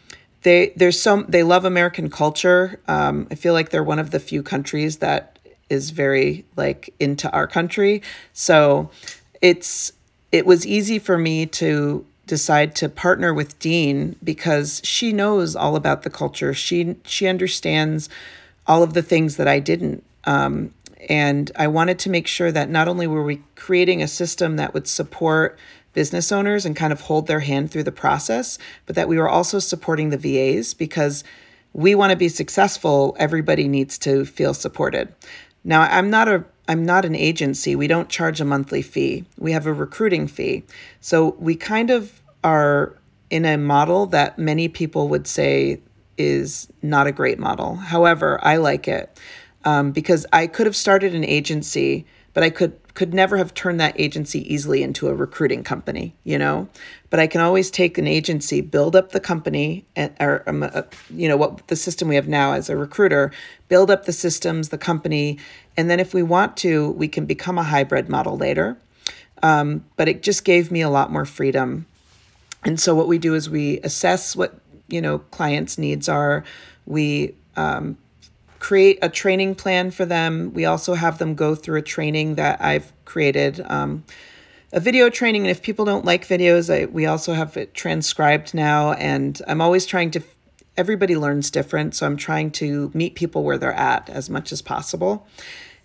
they there's some they love American culture. Um, I feel like they're one of the few countries that is very like into our country. So it's it was easy for me to decide to partner with Din because she knows all about the culture. She she understands all of the things that I didn't. Um, and I wanted to make sure that not only were we creating a system that would support business owners and kind of hold their hand through the process, but that we were also supporting the VAs because we want to be successful. Everybody needs to feel supported. Now, I'm not a I'm not an agency. We don't charge a monthly fee. We have a recruiting fee. So we kind of are in a model that many people would say is not a great model. However, I like it um, because I could have started an agency, but I could could never have turned that agency easily into a recruiting company, you know. But I can always take an agency, build up the company, and or um, uh, you know what the system we have now as a recruiter, build up the systems, the company, and then if we want to, we can become a hybrid model later. Um, but it just gave me a lot more freedom. And so what we do is we assess what you know clients' needs are. We um, create a training plan for them. We also have them go through a training that I've created, um, a video training. And if people don't like videos, I, we also have it transcribed now. And I'm always trying to, everybody learns different. So I'm trying to meet people where they're at as much as possible.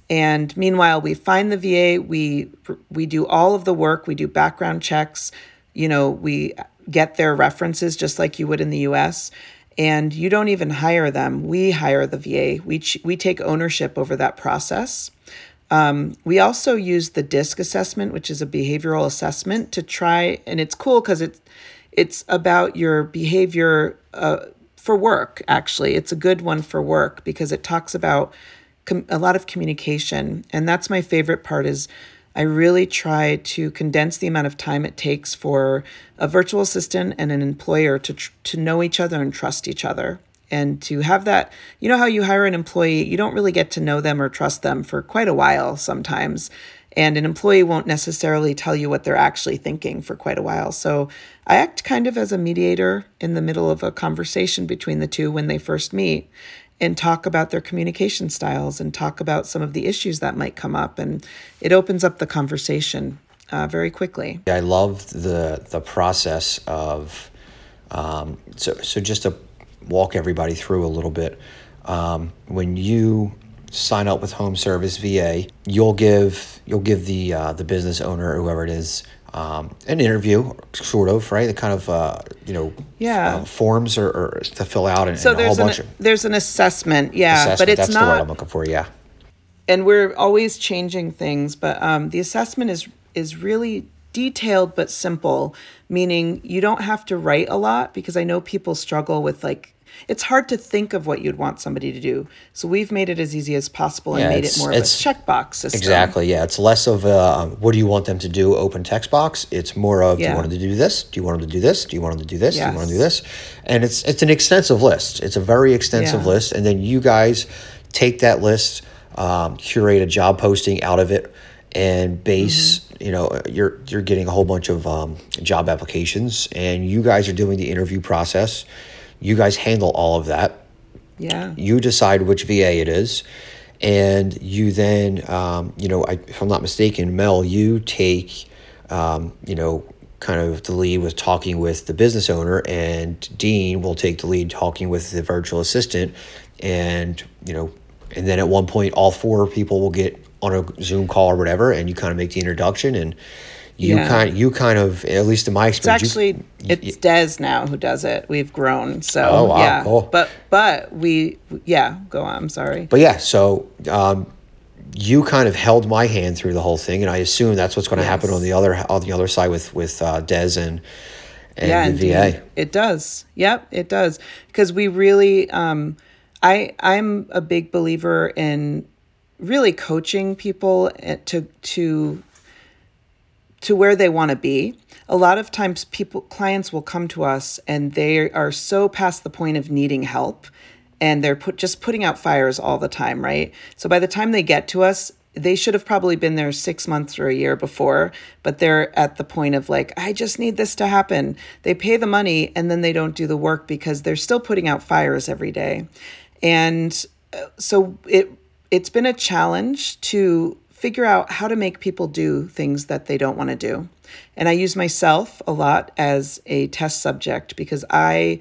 And meanwhile, we find the VA, we we do all of the work, we do background checks, you know, we get their references just like you would in the US and you don't even hire them. We hire the VA. We ch- we take ownership over that process. Um, we also use the DISC assessment, which is a behavioral assessment, to try, and it's cool because it's it's about your behavior uh, for work. Actually, it's a good one for work because it talks about com- a lot of communication, and that's my favorite part. Is I really try to condense the amount of time it takes for a virtual assistant and an employer to, tr- to know each other and trust each other. And to have that, you know, how you hire an employee, you don't really get to know them or trust them for quite a while sometimes. And an employee won't necessarily tell you what they're actually thinking for quite a while. So I act kind of as a mediator in the middle of a conversation between the two when they first meet and talk about their communication styles and talk about some of the issues that might come up. And it opens up the conversation uh, very quickly. I love the the process of um, so so just to walk everybody through a little bit. Um, when you sign up with Home Service VA, you'll give you'll give the uh, the business owner whoever it is um, an interview, sort of, right? The kind of uh, you know yeah uh, forms or, or, to fill out and, so and there's a whole an, bunch of there's an assessment, yeah, assessment. but it's That's not. the word I'm looking for. Yeah. and we're always changing things but um, the assessment is is really detailed but simple meaning you don't have to write a lot because i know people struggle with like it's hard to think of what you'd want somebody to do so we've made it as easy as possible and Yeah, made it more of a checkbox system Exactly. Yeah, it's less of a um, what do you want them to do open text box. It's more of do you want them to do this? Do you want them to do this? Do you want them to do this? Do you want to do this? And it's it's an extensive list. It's a very extensive Yeah. list, and then you guys take that list, um, curate a job posting out of it, and base. Mm-hmm. You know, you're you're getting a whole bunch of um, job applications, and you guys are doing the interview process. You guys handle all of that yeah you decide which VA it is, and you then, um, you know, I, if I'm not mistaken, Mel, you take, um, you know, kind of the lead with talking with the business owner, and Din will take the lead talking with the virtual assistant, and you know, and then at one point, all four people will get on a Zoom call or whatever, and you kind of make the introduction and. You Yeah. kind, you kind of, at least in my it's experience, you- actually it's Des now who does it we've grown so Oh, wow, yeah cool. but but we yeah go on i'm sorry But yeah, so um, you kind of held my hand through the whole thing, and I assume that's what's going to happen on the other on the other side with with uh, Des and and yeah, the VA. It does. Yep, it does. Because we really, um, I, I'm a big believer in really coaching people eh, to to to where they want to be. A lot of times, people clients will come to us and they are so past the point of needing help, and they're put just putting out fires all the time, right? So by the time they get to us, they should have probably been there six months or a year before, but they're at the point of like, I just need this to happen. They pay the money and then they don't do the work because they're still putting out fires every day. And uh, so it it's been a challenge to figure out how to make people do things that they don't want to do. And I use myself a lot as a test subject because I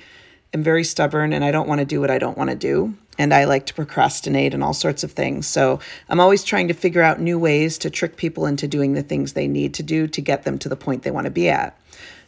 am very stubborn and I don't want to do what I don't want to do. And I like to procrastinate and all sorts of things. So I'm always trying to figure out new ways to trick people into doing the things they need to do to get them to the point they want to be at.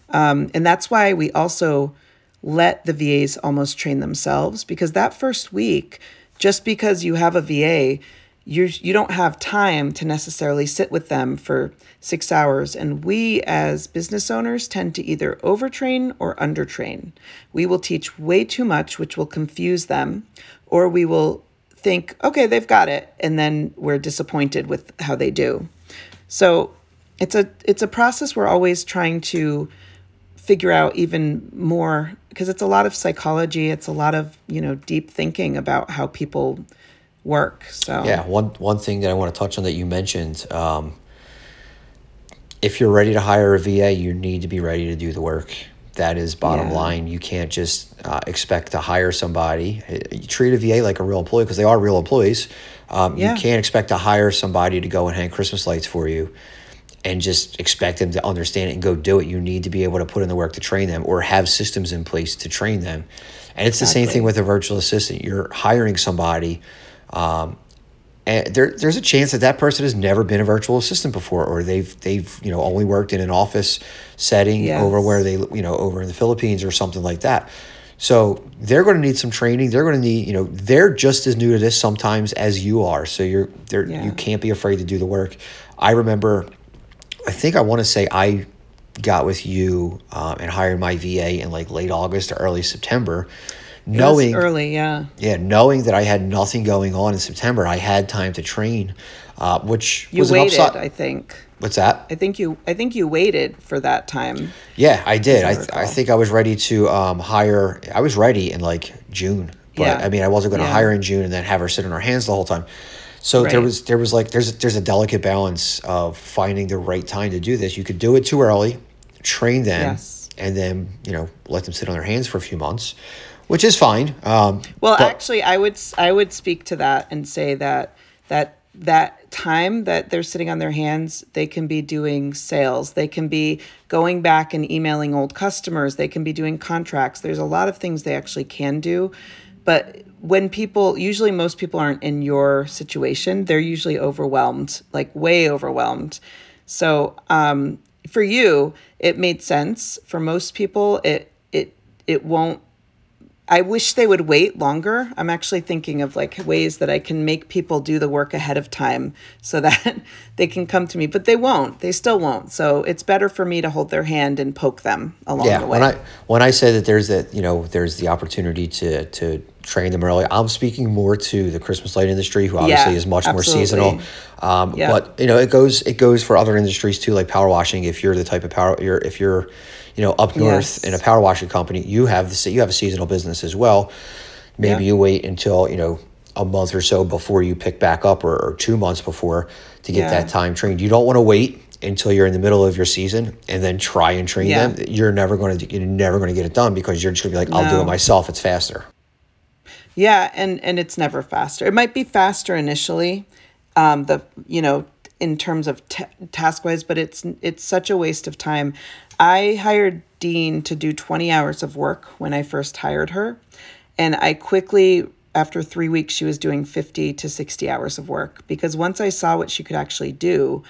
Um, and that's why we also let the VAs almost train themselves because that first week, just because you have a VA, you you don't have time to necessarily sit with them for six hours. And we as business owners tend to either overtrain or undertrain. We will teach way too much, which will confuse them, or we will think, okay, they've got it, and then we're disappointed with how they do. So it's a it's a process we're always trying to figure out even more because it's a lot of psychology it's a lot of you know deep thinking about how people work so Yeah, one one thing that I want to touch on that you mentioned, um, if you're ready to hire a VA, you need to be ready to do the work. That is bottom Yeah. line. You can't just uh, expect to hire somebody. Uh, You treat a VA like a real employee because they are real employees. Um, Yeah. You can't expect to hire somebody to go and hang Christmas lights for you and just expect them to understand it and go do it. You need to be able to put in the work to train them or have systems in place to train them. And it's the same thing with a virtual assistant. You're hiring somebody, um, and there, there's a chance that that person has never been a virtual assistant before, or they've they've you know only worked in an office setting Yes. over where they you know over in the Philippines or something like that. So they're going to need some training. They're going to need you know they're just as new to this sometimes as you are. So you're they're Yeah. you can't be afraid to do the work. I remember, I think I want to say I got with you um, and hired my VA in like late August or early September knowing early, yeah, yeah, knowing that I had nothing going on in September, I had time to train, uh, which you was waited. an upside. I think. What's that? I think you. I think you waited for that time. Yeah, I did. I I, I think I was ready to um, hire. I was ready in like June, but Yeah. I mean, I wasn't going to Yeah. hire in June and then have her sit on her hands the whole time. So there was there was like there's there's a delicate balance of finding the right time to do this. You could do it too early, train them, Yes. and then you know let them sit on their hands for a few months, which is fine. Um, Well, but- actually, I would I would speak to that and say that that that time that they're sitting on their hands, they can be doing sales. They can be going back and emailing old customers. They can be doing contracts. There's a lot of things they actually can do. But when people, usually most people aren't in your situation, they're usually overwhelmed, like way overwhelmed. So um, for you, it made sense. For most people, it it it won't I wish they would wait longer. I'm actually thinking of like ways that I can make people do the work ahead of time so that they can come to me, but they won't. They still won't. So it's better for me to hold their hand and poke them along yeah the way. when i when i say that there's that you know there's the opportunity to to train them early i'm speaking more to the christmas light industry who obviously Yeah, is much more absolutely. seasonal um, Yeah. but you know it goes it goes for other industries too like power washing if you're the type of power you're if you're you know up north Yes. in a power washing company you have the you have a seasonal business as well maybe Yeah. you wait until you know a month or so before you pick back up or, or two months before to get Yeah. that time trained you don't want to wait until you're in the middle of your season and then try and train Yeah. them you're never going to you're never going to get it done because you're just going to be like I'll do it myself it's faster Yeah, and and it's never faster. It might be faster initially, um, the you know in terms of t- task wise, but it's it's such a waste of time. I hired Din to do twenty hours of work when I first hired her, and I quickly after three weeks she was doing fifty to sixty hours of work because once I saw what she could actually do.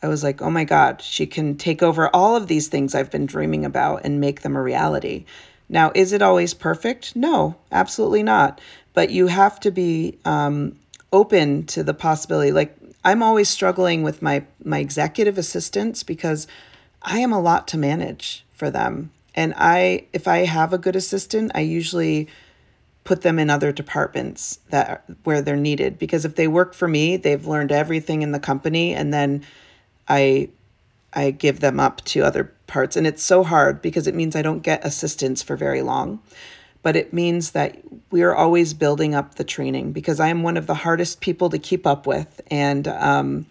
I was like, oh my God, she can take over all of these things I've been dreaming about and make them a reality. Now, is it always perfect? No, absolutely not. But you have to be um, open to the possibility. Like, I'm always struggling with my, my executive assistants because I am a lot to manage for them. And I, if I have a good assistant, I usually put them in other departments that where they're needed because if they work for me, they've learned everything in the company and then I I give them up to other parts and it's so hard because it means I don't get assistance for very long. But it means that we're always building up the training because I am one of the hardest people to keep up with and um,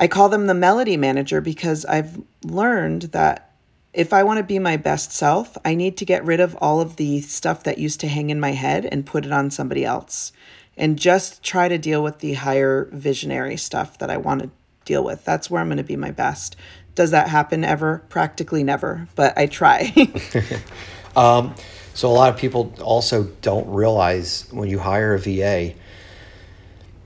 I call them the melody manager because I've learned that if I want to be my best self, I need to get rid of all of the stuff that used to hang in my head and put it on somebody else and just try to deal with the higher visionary stuff that I want to deal with. That's where I'm going to be my best. Does that happen ever? Practically never, but I try. So a lot of people also don't realize when you hire a VA,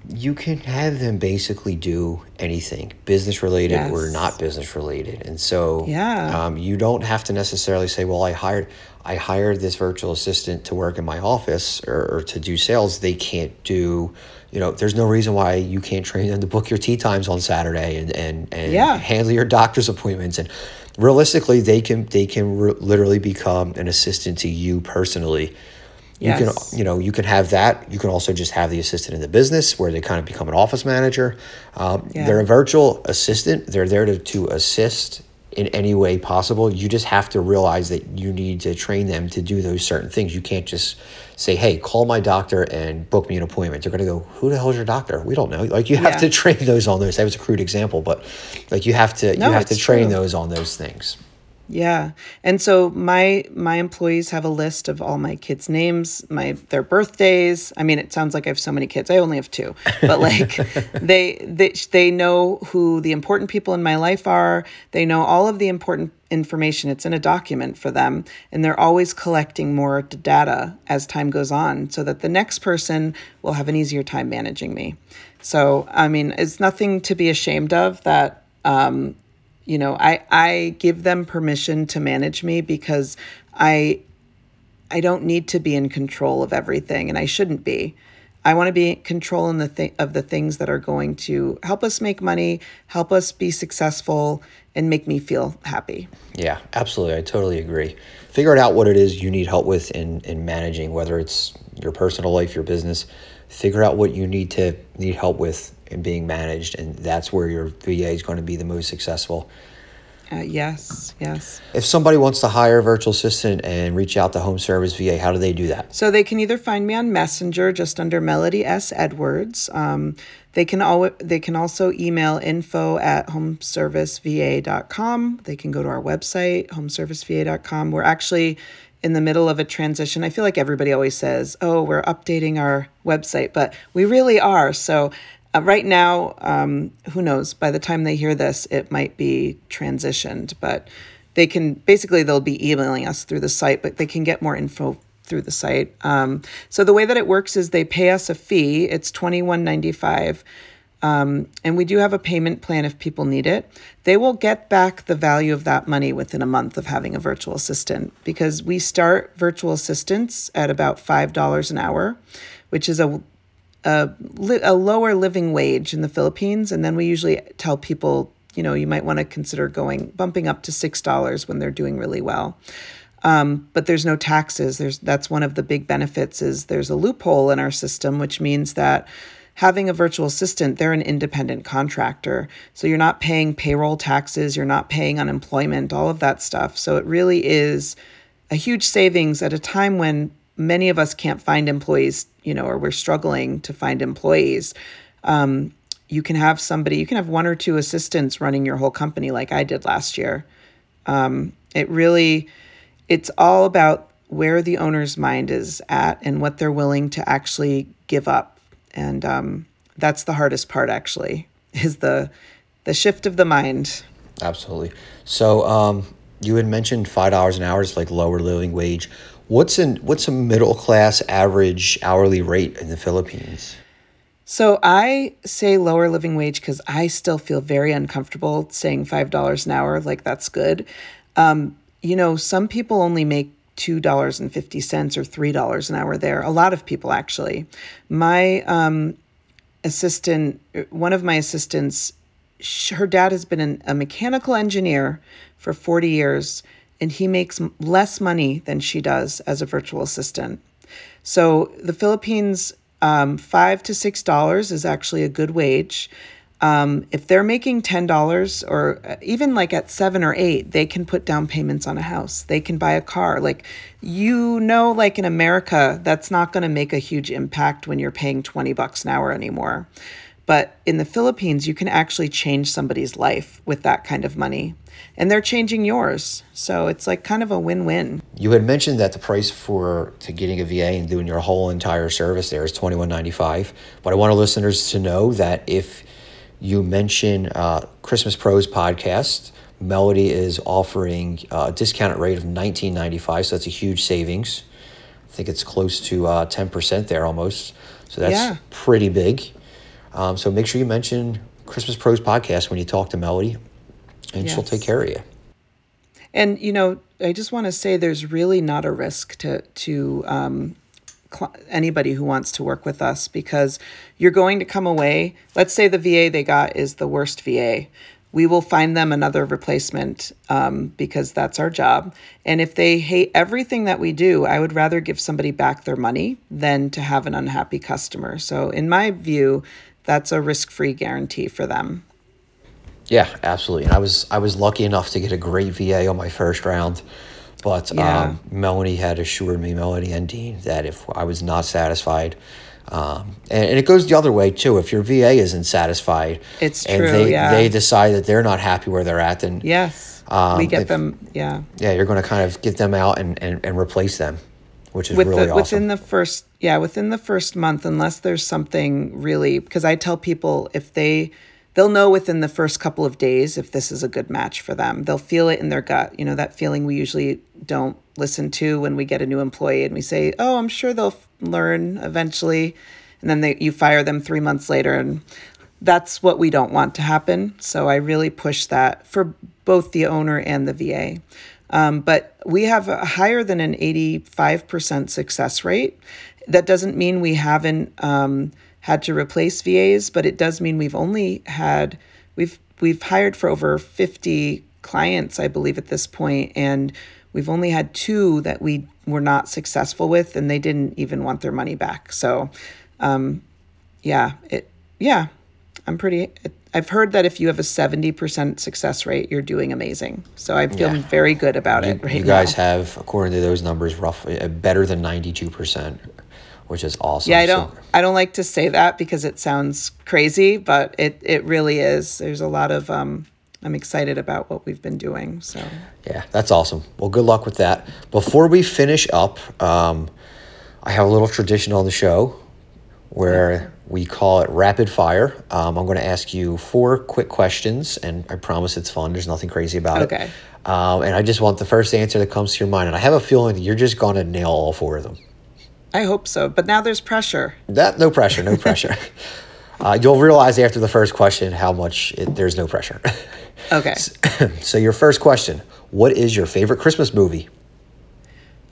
you can have them basically do anything, business related or not business related. And so Yeah. um, you don't have to necessarily say, well, I hired I hired this virtual assistant to work in my office or, or to do sales. They can't do, you know, there's no reason why you can't train them to book your tea times on Saturday and, and, and Yeah. handle your doctor's appointments. And realistically, they can, they can re- literally become an assistant to you personally. You Yes. can, you know, you can have that. You can also just have the assistant in the business where they kind of become an office manager. Um, Yeah. They're a virtual assistant. They're there to, to assist in any way possible. You just have to realize that you need to train them to do those certain things. You can't just say, "Hey, call my doctor and book me an appointment." They're going to go, "Who the hell is your doctor?" We don't know. Like you have Yeah. to train those on those. That was a crude example, but like you have to No, you have to train true. those on those things. Yeah. And so my my employees have a list of all my kids' names, my their birthdays. I mean, it sounds like I have so many kids. I only have two. But like they they they know who the important people in my life are. They know all of the important information. It's in a document for them and they're always collecting more data as time goes on so that the next person will have an easier time managing me. So, I mean, it's nothing to be ashamed of that um you know i i give them permission to manage me because i i don't need to be in control of everything and i shouldn't be I want to be controlling the th- of the things that are going to help us make money, help us be successful, and make me feel happy. Yeah, absolutely. I totally agree. Figure out what it is you need help with in, in managing, whether it's your personal life, your business. Figure out what you need to need help with in being managed, and that's where your VA is going to be the most successful. Uh, yes, yes. If somebody wants to hire a virtual assistant and reach out to Home Service VA, how do they do that? So they can either find me on Messenger just under Melody S. Edwards. Um, they can al- they can also email info at homeserviceva.com. They can go to our website, homeserviceva.com. We're actually in the middle of a transition. I feel like everybody always says, oh, we're updating our website, but we really are. So uh, right now, um, who knows? By the time they hear this, it might be transitioned, but they can basically they'll be emailing us through the site, but they can get more info through the site. Um, so the way that it works is they pay us a fee. It's twenty one ninety five. Um, and we do have a payment plan if people need it. They will get back the value of that money within a month of having a virtual assistant because we start virtual assistants at about $5 an hour, which is a a, a lower living wage in the Philippines, and then we usually tell people, you know, you might want to consider going bumping up to six dollars when they're doing really well. Um, but there's no taxes. There's that's one of the big benefits is there's a loophole in our system, which means that having a virtual assistant, they're an independent contractor. So you're not paying payroll taxes, you're not paying unemployment, all of that stuff. So it really is a huge savings at a time when many of us can't find employees, you know, or we're struggling to find employees. Um, you can have somebody, you can have one or two assistants running your whole company like I did last year. Um, it really, it's all about where the owner's mind is at and what they're willing to actually give up. And um, that's the hardest part, actually, is the the shift of the mind. Absolutely. So um, you had mentioned five dollars an hour is like lower living wage. What's in what's a middle class average hourly rate in the Philippines? So I say lower living wage because I still feel very uncomfortable saying five dollars an hour. Like that's good. Um, you know, some people only make two dollars and fifty cents or three dollars an hour there. A lot of people actually. My um, assistant, one of my assistants, her dad has been an, a mechanical engineer for forty years and he makes less money than she does as a virtual assistant. So the Philippines, um, five to six dollars is actually a good wage. Um, if they're making ten dollars or uh, even like at seven or eight, they can put down payments on a house. They can buy a car. Like you know, like in America, that's not going to make a huge impact when you're paying twenty bucks an hour anymore. But in the Philippines, you can actually change somebody's life with that kind of money. And they're changing yours. So it's like kind of a win win. You had mentioned that the price for to getting a VA and doing your whole entire service there is twenty one ninety five. But I want our listeners to know that if you mention uh, Christmas Pros podcast, Melody is offering uh, a discounted rate of nineteen ninety five. So that's a huge savings. I think it's close to uh, ten percent there almost. So that's yeah. pretty big. Um, so make sure you mention Christmas Pros podcast when you talk to Melody, and yes. she'll take care of you. And you know, I just want to say there's really not a risk to to um, anybody who wants to work with us because you're going to come away. Let's say the VA they got is the worst VA. We will find them another replacement um, because that's our job. And if they hate everything that we do, I would rather give somebody back their money than to have an unhappy customer. So, in my view, that's a risk-free guarantee for them. Yeah, absolutely. And I was I was lucky enough to get a great VA on my first round, but yeah. um, Melanie had assured me, Melanie and Din, that if I was not satisfied, um, and, and, it goes the other way too. If your VA isn't satisfied, it's and true. They yeah. they decide that they're not happy where they're at, then yes, um, we get if, them. Yeah, yeah, you're going to kind of get them out and, and, and replace them which is With really the, awesome. Within the first, yeah, within the first month, unless there's something really, because I tell people if they, they'll know within the first couple of days if this is a good match for them. They'll feel it in their gut. You know, that feeling we usually don't listen to when we get a new employee and we say, oh, I'm sure they'll learn eventually. And then they, you fire them three months later. And that's what we don't want to happen. So I really push that for both the owner and the VA. Um, but we have a higher than an 85% success rate. That doesn't mean we haven't um, had to replace VAs, but it does mean we've only had we've we've hired for over 50 clients, I believe, at this point, and we've only had two that we were not successful with, and they didn't even want their money back. So, um, yeah, it yeah, I'm pretty. I've heard that if you have a 70% success rate, you're doing amazing. So I feel yeah. very good about you, it right You guys now. have, according to those numbers, roughly uh, better than 92%, which is awesome. Yeah, I don't, so, I don't like to say that because it sounds crazy, but it, it really is. There's a lot of, um, I'm excited about what we've been doing. So yeah, that's awesome. Well, good luck with that. Before we finish up, um, I have a little tradition on the show where we call it rapid fire. Um, I'm going to ask you four quick questions, and I promise it's fun. There's nothing crazy about okay. it. Um, and I just want the first answer that comes to your mind. And I have a feeling you're just going to nail all four of them. I hope so. But now there's pressure. That no pressure, no pressure. uh, you'll realize after the first question how much it, there's no pressure. Okay. so your first question: What is your favorite Christmas movie?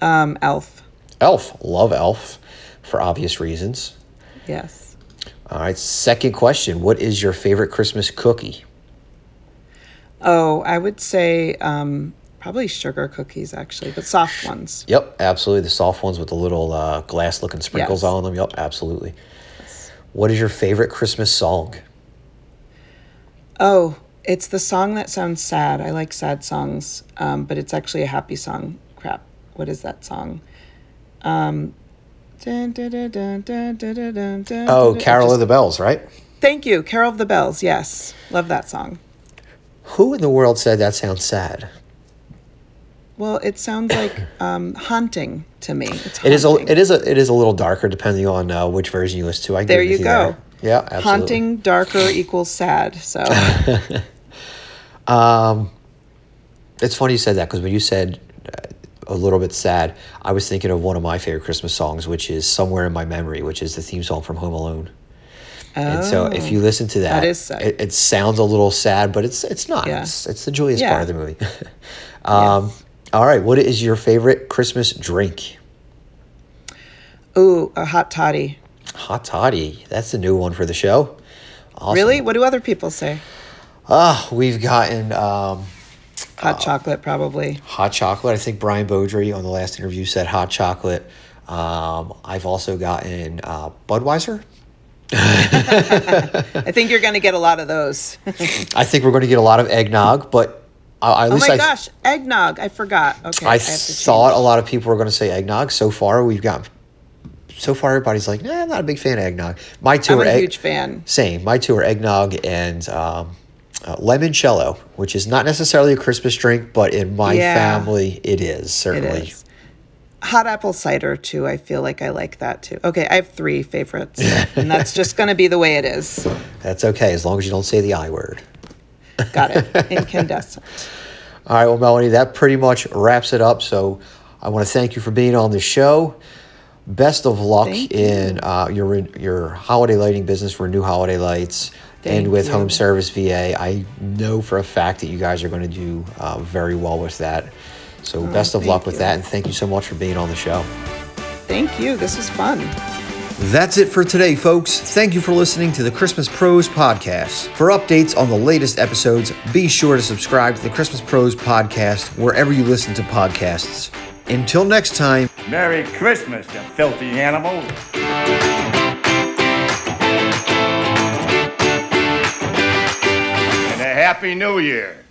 Um, Elf. Elf. Love Elf, for obvious reasons. Yes. All right. Second question: What is your favorite Christmas cookie? Oh, I would say um, probably sugar cookies, actually, but soft ones. Yep, absolutely. The soft ones with the little uh, glass-looking sprinkles yes. on them. Yep, absolutely. Yes. What is your favorite Christmas song? Oh, it's the song that sounds sad. I like sad songs, um, but it's actually a happy song. Crap. What is that song? Um, oh, Carol of the Bells, right? Thank you. Carol of the Bells. Yes. Love that song. Who in the world said that sounds sad? Well, it sounds like um, haunting to me. It's it is a it is a it is a little darker depending on uh, which version you listen to. I there you go. There. Yeah, absolutely. Haunting darker equals sad. So Um, it's funny you said that because when you said uh, a little bit sad, I was thinking of one of my favorite Christmas songs, which is "Somewhere in My Memory," which is the theme song from Home Alone. Oh, and so, if you listen to that, it, it, sounds a little sad, but it's it's not. Yeah. It's, it's the joyous yeah. part of the movie. um, yes. All right, what is your favorite Christmas drink? Ooh, a hot toddy. Hot toddy. That's a new one for the show. Awesome. Really? What do other people say? Ah, we've gotten um, hot uh, chocolate, probably. Hot chocolate. I think Brian Beaudry on the last interview said hot chocolate. Um, I've also gotten uh, Budweiser. I think you're going to get a lot of those. I think we're going to get a lot of eggnog, but uh, at oh my I, gosh, eggnog! I forgot. Okay, I, I thought a lot of people were going to say eggnog. So far, we've got. So far, everybody's like, "Nah, I'm not a big fan of eggnog." My two I'm are a egg- huge fan. Same. My two are eggnog and um, uh, limoncello, which is not necessarily a Christmas drink, but in my yeah, family, it is certainly. It is. Hot apple cider too. I feel like I like that too. Okay, I have three favorites, and that's just going to be the way it is. That's okay, as long as you don't say the I word. Got it. Incandescent. All right, well, Melanie, that pretty much wraps it up. So I want to thank you for being on the show. Best of luck in uh, your your holiday lighting business, for Renew Holiday Lights. Thank and with you. Home Service VA, I know for a fact that you guys are going to do uh, very well with that. So, oh, best of luck with you. that, and thank you so much for being on the show. Thank you. This was fun. That's it for today, folks. Thank you for listening to the Christmas Pros Podcast. For updates on the latest episodes, be sure to subscribe to the Christmas Pros Podcast wherever you listen to podcasts. Until next time, Merry Christmas, you filthy animals. And a happy New Year.